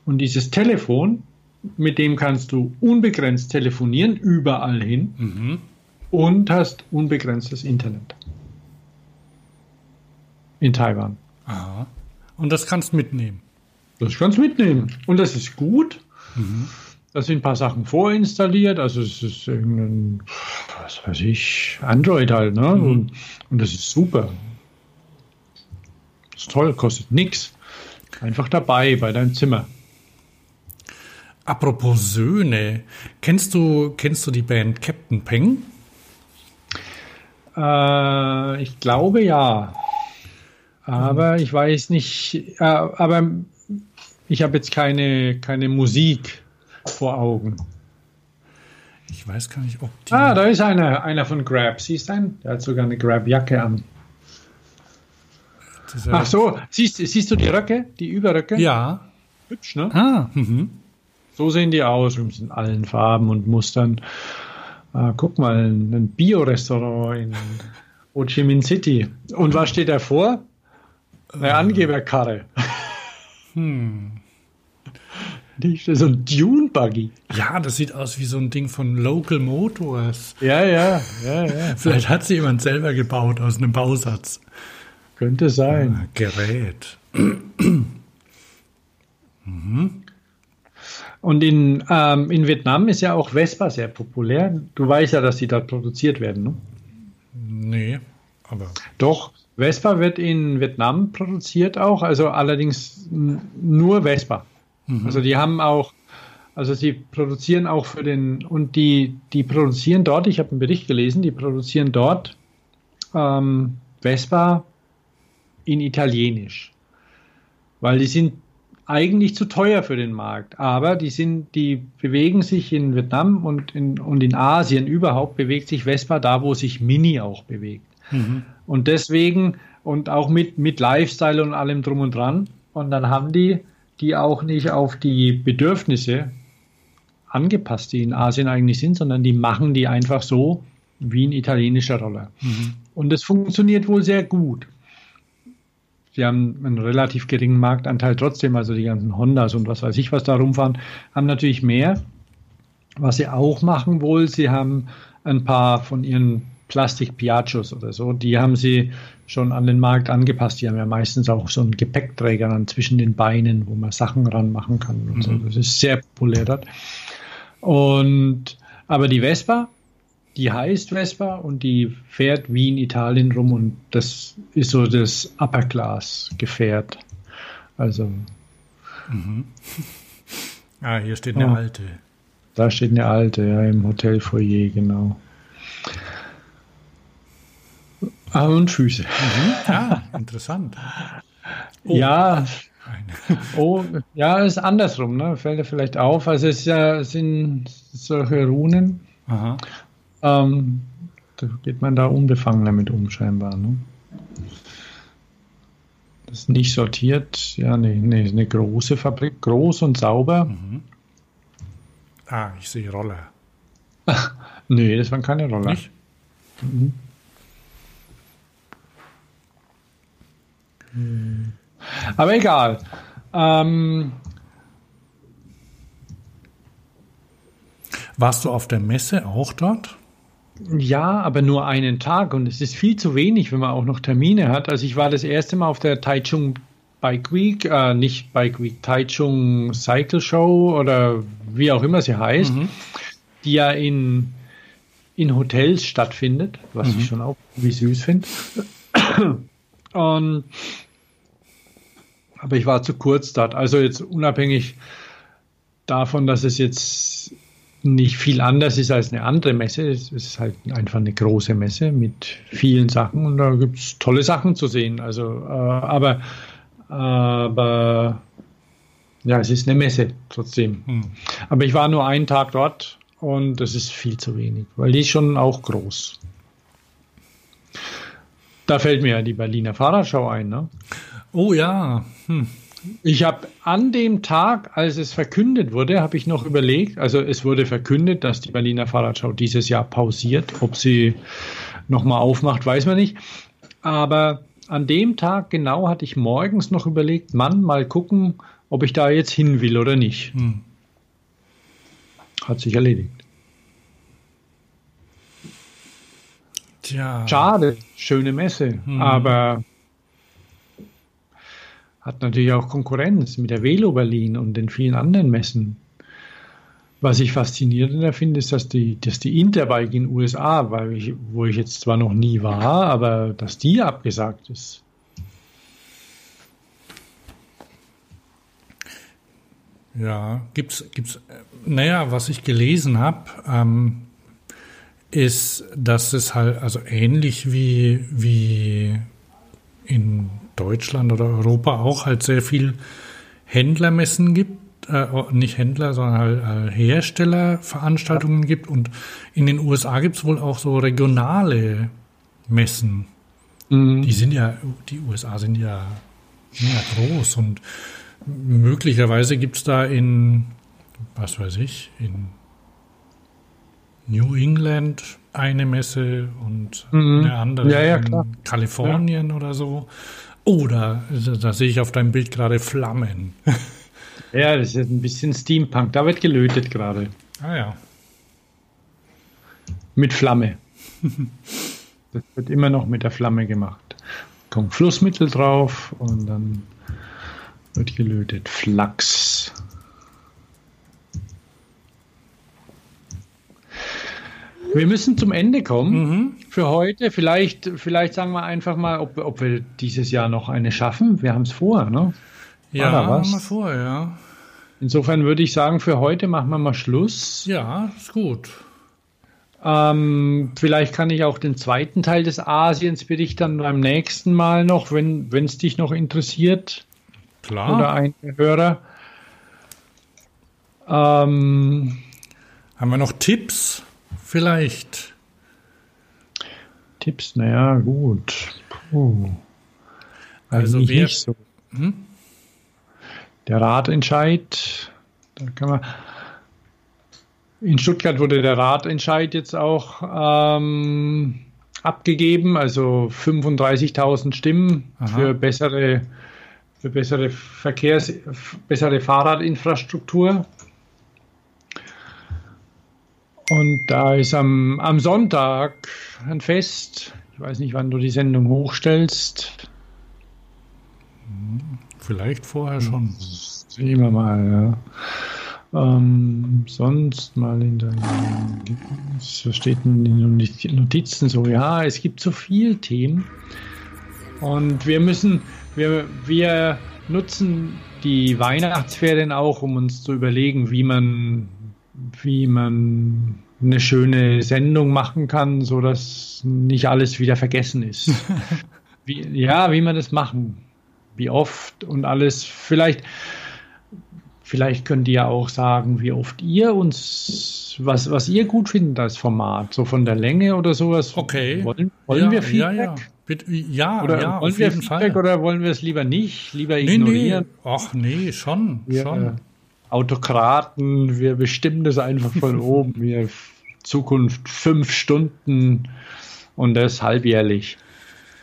Und dieses Telefon mit dem kannst du unbegrenzt telefonieren, überall hin und hast unbegrenztes Internet. In Taiwan. Aha. Und das kannst mitnehmen. Das kannst du mitnehmen. Und das ist gut. Da sind ein paar Sachen vorinstalliert. Also es ist irgendein, was weiß ich, Android halt. Ne? Und, und das ist super. Das ist toll, kostet nichts. Einfach dabei bei deinem Zimmer. Apropos Söhne, kennst du, kennst du die Band Captain Peng? Äh, ich glaube ja. Aber ich weiß nicht. Äh, aber ich habe jetzt keine, keine Musik vor Augen. Ich weiß gar nicht, ob die. Ah, da ist einer, einer von Grab. Siehst du einen? Der hat sogar eine Grab-Jacke an. Ach so, siehst, siehst du die Röcke, die Überröcke? Ja. Hübsch, ne? Ah, mhm. So sehen die aus, in allen Farben und Mustern. Ah, guck mal, ein ein Bio-Restaurant in Ho Chi Minh City. Und was steht davor? Eine Angeberkarre. Hm. So ein Dune-Buggy. Ja, das sieht aus wie so ein Ding von Local Motors. Ja, ja, ja, ja. Vielleicht hat sie jemand selber gebaut aus einem Bausatz. Könnte sein. Ah, Gerät. Und in, ähm, in Vietnam ist ja auch Vespa sehr populär. Du weißt ja, dass die dort produziert werden, ne? Nee, aber. Doch, Vespa wird in Vietnam produziert auch, also allerdings nur Vespa. Also die haben auch, also sie produzieren auch für den, und die, die produzieren dort, ich habe einen Bericht gelesen, die produzieren dort ähm, Vespa in Italienisch. Weil die sind eigentlich zu teuer für den Markt, aber die sind, die bewegen sich in Vietnam und in, und in Asien überhaupt bewegt sich Vespa da, wo sich Mini auch bewegt. Und deswegen, und auch mit, mit Lifestyle und allem drum und dran. Und dann haben die die auch nicht auf die Bedürfnisse angepasst, die in Asien eigentlich sind, sondern die machen die einfach so wie ein italienischer Roller. Und das funktioniert wohl sehr gut. Sie haben einen relativ geringen Marktanteil trotzdem, also die ganzen Hondas und was weiß ich, was da rumfahren, haben natürlich mehr. Was sie auch machen wohl, sie haben ein paar von ihren Plastik-Piachos oder so, die haben sie schon an den Markt angepasst. Die haben ja meistens auch so einen Gepäckträger dann zwischen den Beinen, wo man Sachen ranmachen kann und so. Das ist sehr populär dort. Und, aber die Vespa, die heißt Vespa und die fährt wie in Italien rum und das ist so das Upper Class Gefährt. Also Ah, hier steht eine Oh. alte. da steht eine alte, ja, im Hotelfoyer, genau. Ah, und Füße. Ah, interessant. Ja, oh, ja, ist andersrum, ne? Fällt dir vielleicht auf. Also es ja, sind solche Runen. Aha. Ähm, da geht man da unbefangener mit um, scheinbar. Ne? Das ist nicht sortiert. Ja, nee, nee, ist eine große Fabrik, groß und sauber. Ah, ich sehe Roller. Nee, das waren keine Roller. Nicht? Aber egal. Ähm, Warst du auf der Messe auch dort? ja, aber nur einen Tag und es ist viel zu wenig, wenn man auch noch Termine hat. Also ich war das erste Mal auf der Taichung Bike Week, äh, nicht Bike Week, Taichung Cycle Show oder wie auch immer sie heißt, die ja in, in Hotels stattfindet, was ich schon auch wie süß finde. Und aber ich war zu kurz dort. Also jetzt unabhängig davon, dass es jetzt nicht viel anders ist als eine andere Messe. Es ist halt einfach eine große Messe mit vielen Sachen und da gibt es tolle Sachen zu sehen. Also, äh, aber, aber ja, es ist eine Messe trotzdem. Aber ich war nur einen Tag dort und das ist viel zu wenig, weil die ist schon auch groß. Da fällt mir ja die Berliner Fahrradschau ein, ne? Oh ja. Hm. Ich habe an dem Tag, als es verkündet wurde, habe ich noch überlegt, also es wurde verkündet, dass die Berliner Fahrradschau dieses Jahr pausiert. Ob sie nochmal aufmacht, weiß man nicht. Aber an dem Tag genau hatte ich morgens noch überlegt, Mann, mal gucken, ob ich da jetzt hin will oder nicht. Hm. hat sich erledigt. Tja. Schade, schöne Messe, Mhm. aber hat natürlich auch Konkurrenz mit der Velo Berlin und den vielen anderen Messen. Was ich faszinierender finde, ist, dass die, dass die Interbike in den USA, weil ich, wo ich jetzt zwar noch nie war, aber dass die abgesagt ist. Ja, gibt's, gibt's, naja, was ich gelesen habe, ähm, ist, dass es halt, also ähnlich wie, wie in Deutschland oder Europa auch halt sehr viel Händlermessen gibt, äh, nicht Händler, sondern halt, halt Herstellerveranstaltungen gibt und in den USA gibt es wohl auch so regionale Messen. Die sind ja, die USA sind ja, sind ja groß und möglicherweise gibt es da in, was weiß ich, in New England eine Messe und Mhm. eine andere Ja, ja, in. Kalifornien oder so. Oder, da, da sehe ich auf deinem Bild gerade Flammen. Ja, das ist ein bisschen Steampunk. Da wird gelötet gerade. ah ja. Mit Flamme. Das wird immer noch mit der Flamme gemacht. Kommt Flussmittel drauf und dann wird gelötet. Flachs. Wir müssen zum Ende kommen für heute. Vielleicht, vielleicht sagen wir einfach mal, ob, ob wir dieses Jahr noch eine schaffen. Wir haben es vor, ne? Ja, haben wir vor, ja. Insofern würde ich sagen, für heute machen wir mal Schluss. Ja, ist gut. Ähm, vielleicht kann ich auch den zweiten Teil des Asiensberichts dann beim nächsten Mal noch, wenn es dich noch interessiert Klar. oder ein Hörer. Ähm, Haben wir noch Tipps? Vielleicht. Tipps, naja, gut. Puh. Also Eigentlich wer- nicht so. Hm? Der Ratentscheid, da kann man. In Stuttgart wurde der Ratentscheid jetzt auch ähm, abgegeben, also 35.000 Stimmen Aha. für bessere, für bessere Verkehrs, bessere Fahrradinfrastruktur. Und da ist am, am Sonntag ein Fest. Ich weiß nicht, wann du die Sendung hochstellst. Vielleicht vorher schon. Sehen wir mal, ja. Ähm, sonst mal in der. Was steht denn in den Notizen so? Ja, es gibt so viele Themen. Und wir müssen, wir, wir nutzen die Weihnachtsferien auch, um uns zu überlegen, wie man, wie man eine schöne Sendung machen kann, so dass nicht alles wieder vergessen ist. wie, ja, wie man das machen, wie oft und alles. Vielleicht, vielleicht könnt ihr ja auch sagen, wie oft ihr uns, was, was ihr gut findet als Format, so von der Länge oder sowas. Okay. Wollen, wollen ja, wir Feedback? Ja, ja. Bitte, ja, Oder ja, wollen wir Feedback Fall. oder wollen wir es lieber nicht? Lieber Nee, nee. ignorieren? Ach nee, schon. Wir, schon. Autokraten, wir bestimmen das einfach von oben. Wir Zukunft fünf Stunden und das halbjährlich.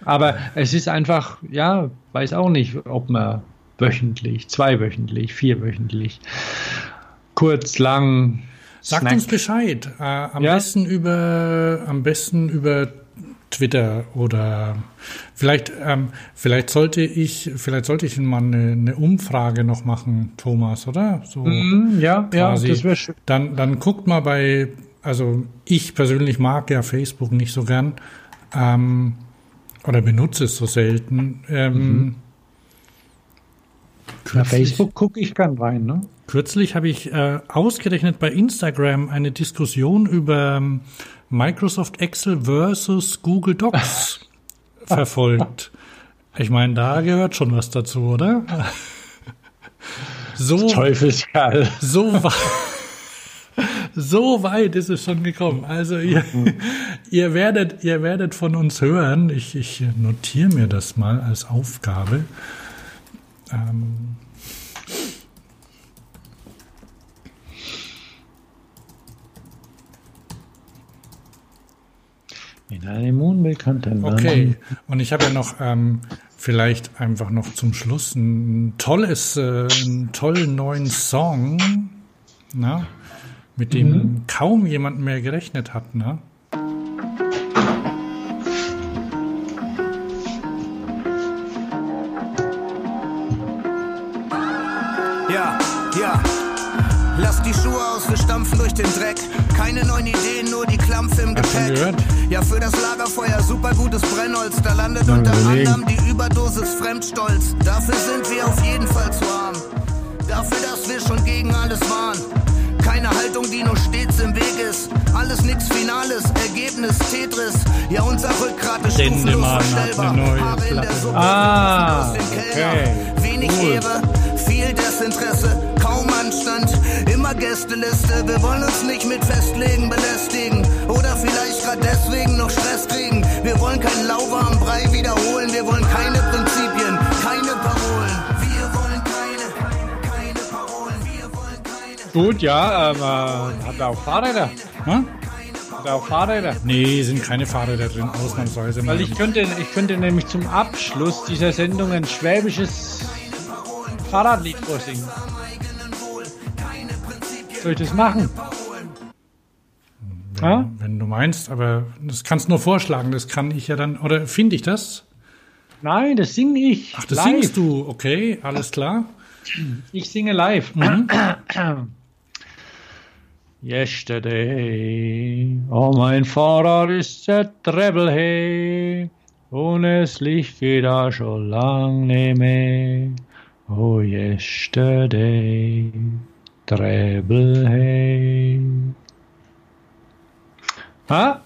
Aber es ist einfach, ja, weiß auch nicht, ob man wöchentlich, zweiwöchentlich, vierwöchentlich, kurz, lang. Sagt Snack. uns Bescheid. Äh, am Ja. besten über, am besten über Twitter oder vielleicht, ähm, vielleicht sollte ich, vielleicht sollte ich mal eine, eine Umfrage noch machen, Thomas, oder? So Mhm, ja, ja, quasi. das wäre schön. Dann, dann guckt mal bei, also ich persönlich mag ja Facebook nicht so gern ähm, oder benutze es so selten. Ähm, Na, kürzlich- Facebook gucke ich gern rein, ne? Kürzlich habe ich äh, ausgerechnet bei Instagram eine Diskussion über ähm, Microsoft Excel versus Google Docs verfolgt. Ich meine, da gehört schon was dazu, oder? So, Teufelskerl. so, so weit ist es schon gekommen. Also ihr, ihr, werdet, ihr werdet von uns hören. Ich, ich notiere mir das mal als Aufgabe. Ähm, In einem unbekannten Land. Okay, und ich habe ja noch ähm, vielleicht einfach noch zum Schluss ein tolles, äh, einen tollen neuen Song. Na? mit dem kaum jemand mehr gerechnet hat, ne? Die Schuhe aus, wir stampfen durch den Dreck. Keine neuen Ideen, nur die Klampfe im Hast Gepäck. Ja, für das Lagerfeuer super gutes Brennholz. Da landet unter überlegen. anderem die Überdosis Fremdstolz. Dafür sind wir auf jeden Fall zu arm. Dafür, dass wir schon gegen alles waren. Keine Haltung, die nur stets im Weg ist. Alles nix Finales, Ergebnis Tetris. Ja, unser Rückgrat ist stufenlos verstellbar. Haare in der. Suppe, Ah, aus dem Keller. okay. Wenig Cool. Ehre, viel Desinteresse, kaum Anstand, Gästeliste. Wir wollen uns nicht mit Festlegen belästigen oder vielleicht gerade deswegen noch Stress kriegen. Wir wollen keinen lauwarmen Brei wiederholen, wir wollen keine Prinzipien, keine Parolen. Wir wollen keine, keine Parolen, wir wollen keine. Gut, ja, ähm, äh, hat er auch Fahrräder? Hm? Hat er auch Fahrräder? Nee, sind keine Fahrräder drin, ausnahmsweise mal. Weil ich könnte, ich könnte nämlich zum Abschluss dieser Sendung ein schwäbisches Fahrradlied vorsingen. Soll ich das machen? Ha? Wenn du meinst, aber das kannst du nur vorschlagen, das kann ich ja dann, oder finde ich das? Nein, das singe ich. Ach, das live. singst du, okay, alles klar. Ich singe live. Mhm. Yesterday, oh mein Fahrrad ist der Treble hey, und Licht geht da schon lang nicht mehr. Oh yesterday, Treble hey. Ha?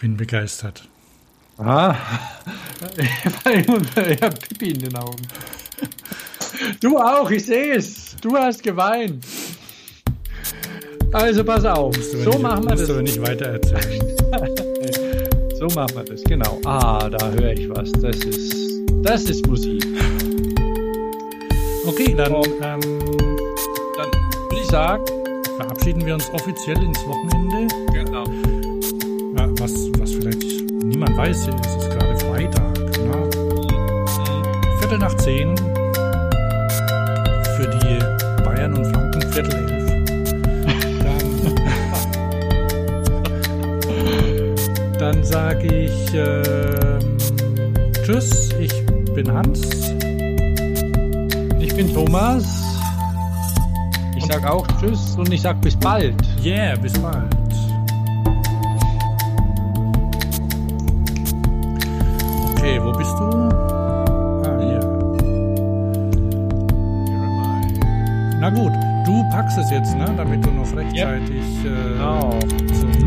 Bin begeistert. Ah, ich habe Pipi in den Augen. Du auch, ich sehe es. Du hast geweint. Also pass auf. So nicht, machen wir das. du nicht weiter erzählen. So machen wir das, genau. Ah, da höre ich was. Das ist, das ist Musik. Okay, dann Oh. ähm, sagen, verabschieden wir uns offiziell ins Wochenende. genau. Ja, was, was vielleicht niemand weiß, es ist gerade Freitag. Ne? Viertel nach zehn für die Bayern und Franken Viertel elf. Dann, dann sage ich ähm, Tschüss, ich bin Hans. Ich bin Thomas. Ich sag auch Tschüss und ich sag bis bald. Yeah, bis bald. Okay, wo bist du? Ah, hier. Na gut, du packst es jetzt, ne? Damit du noch rechtzeitig äh, Genau. zum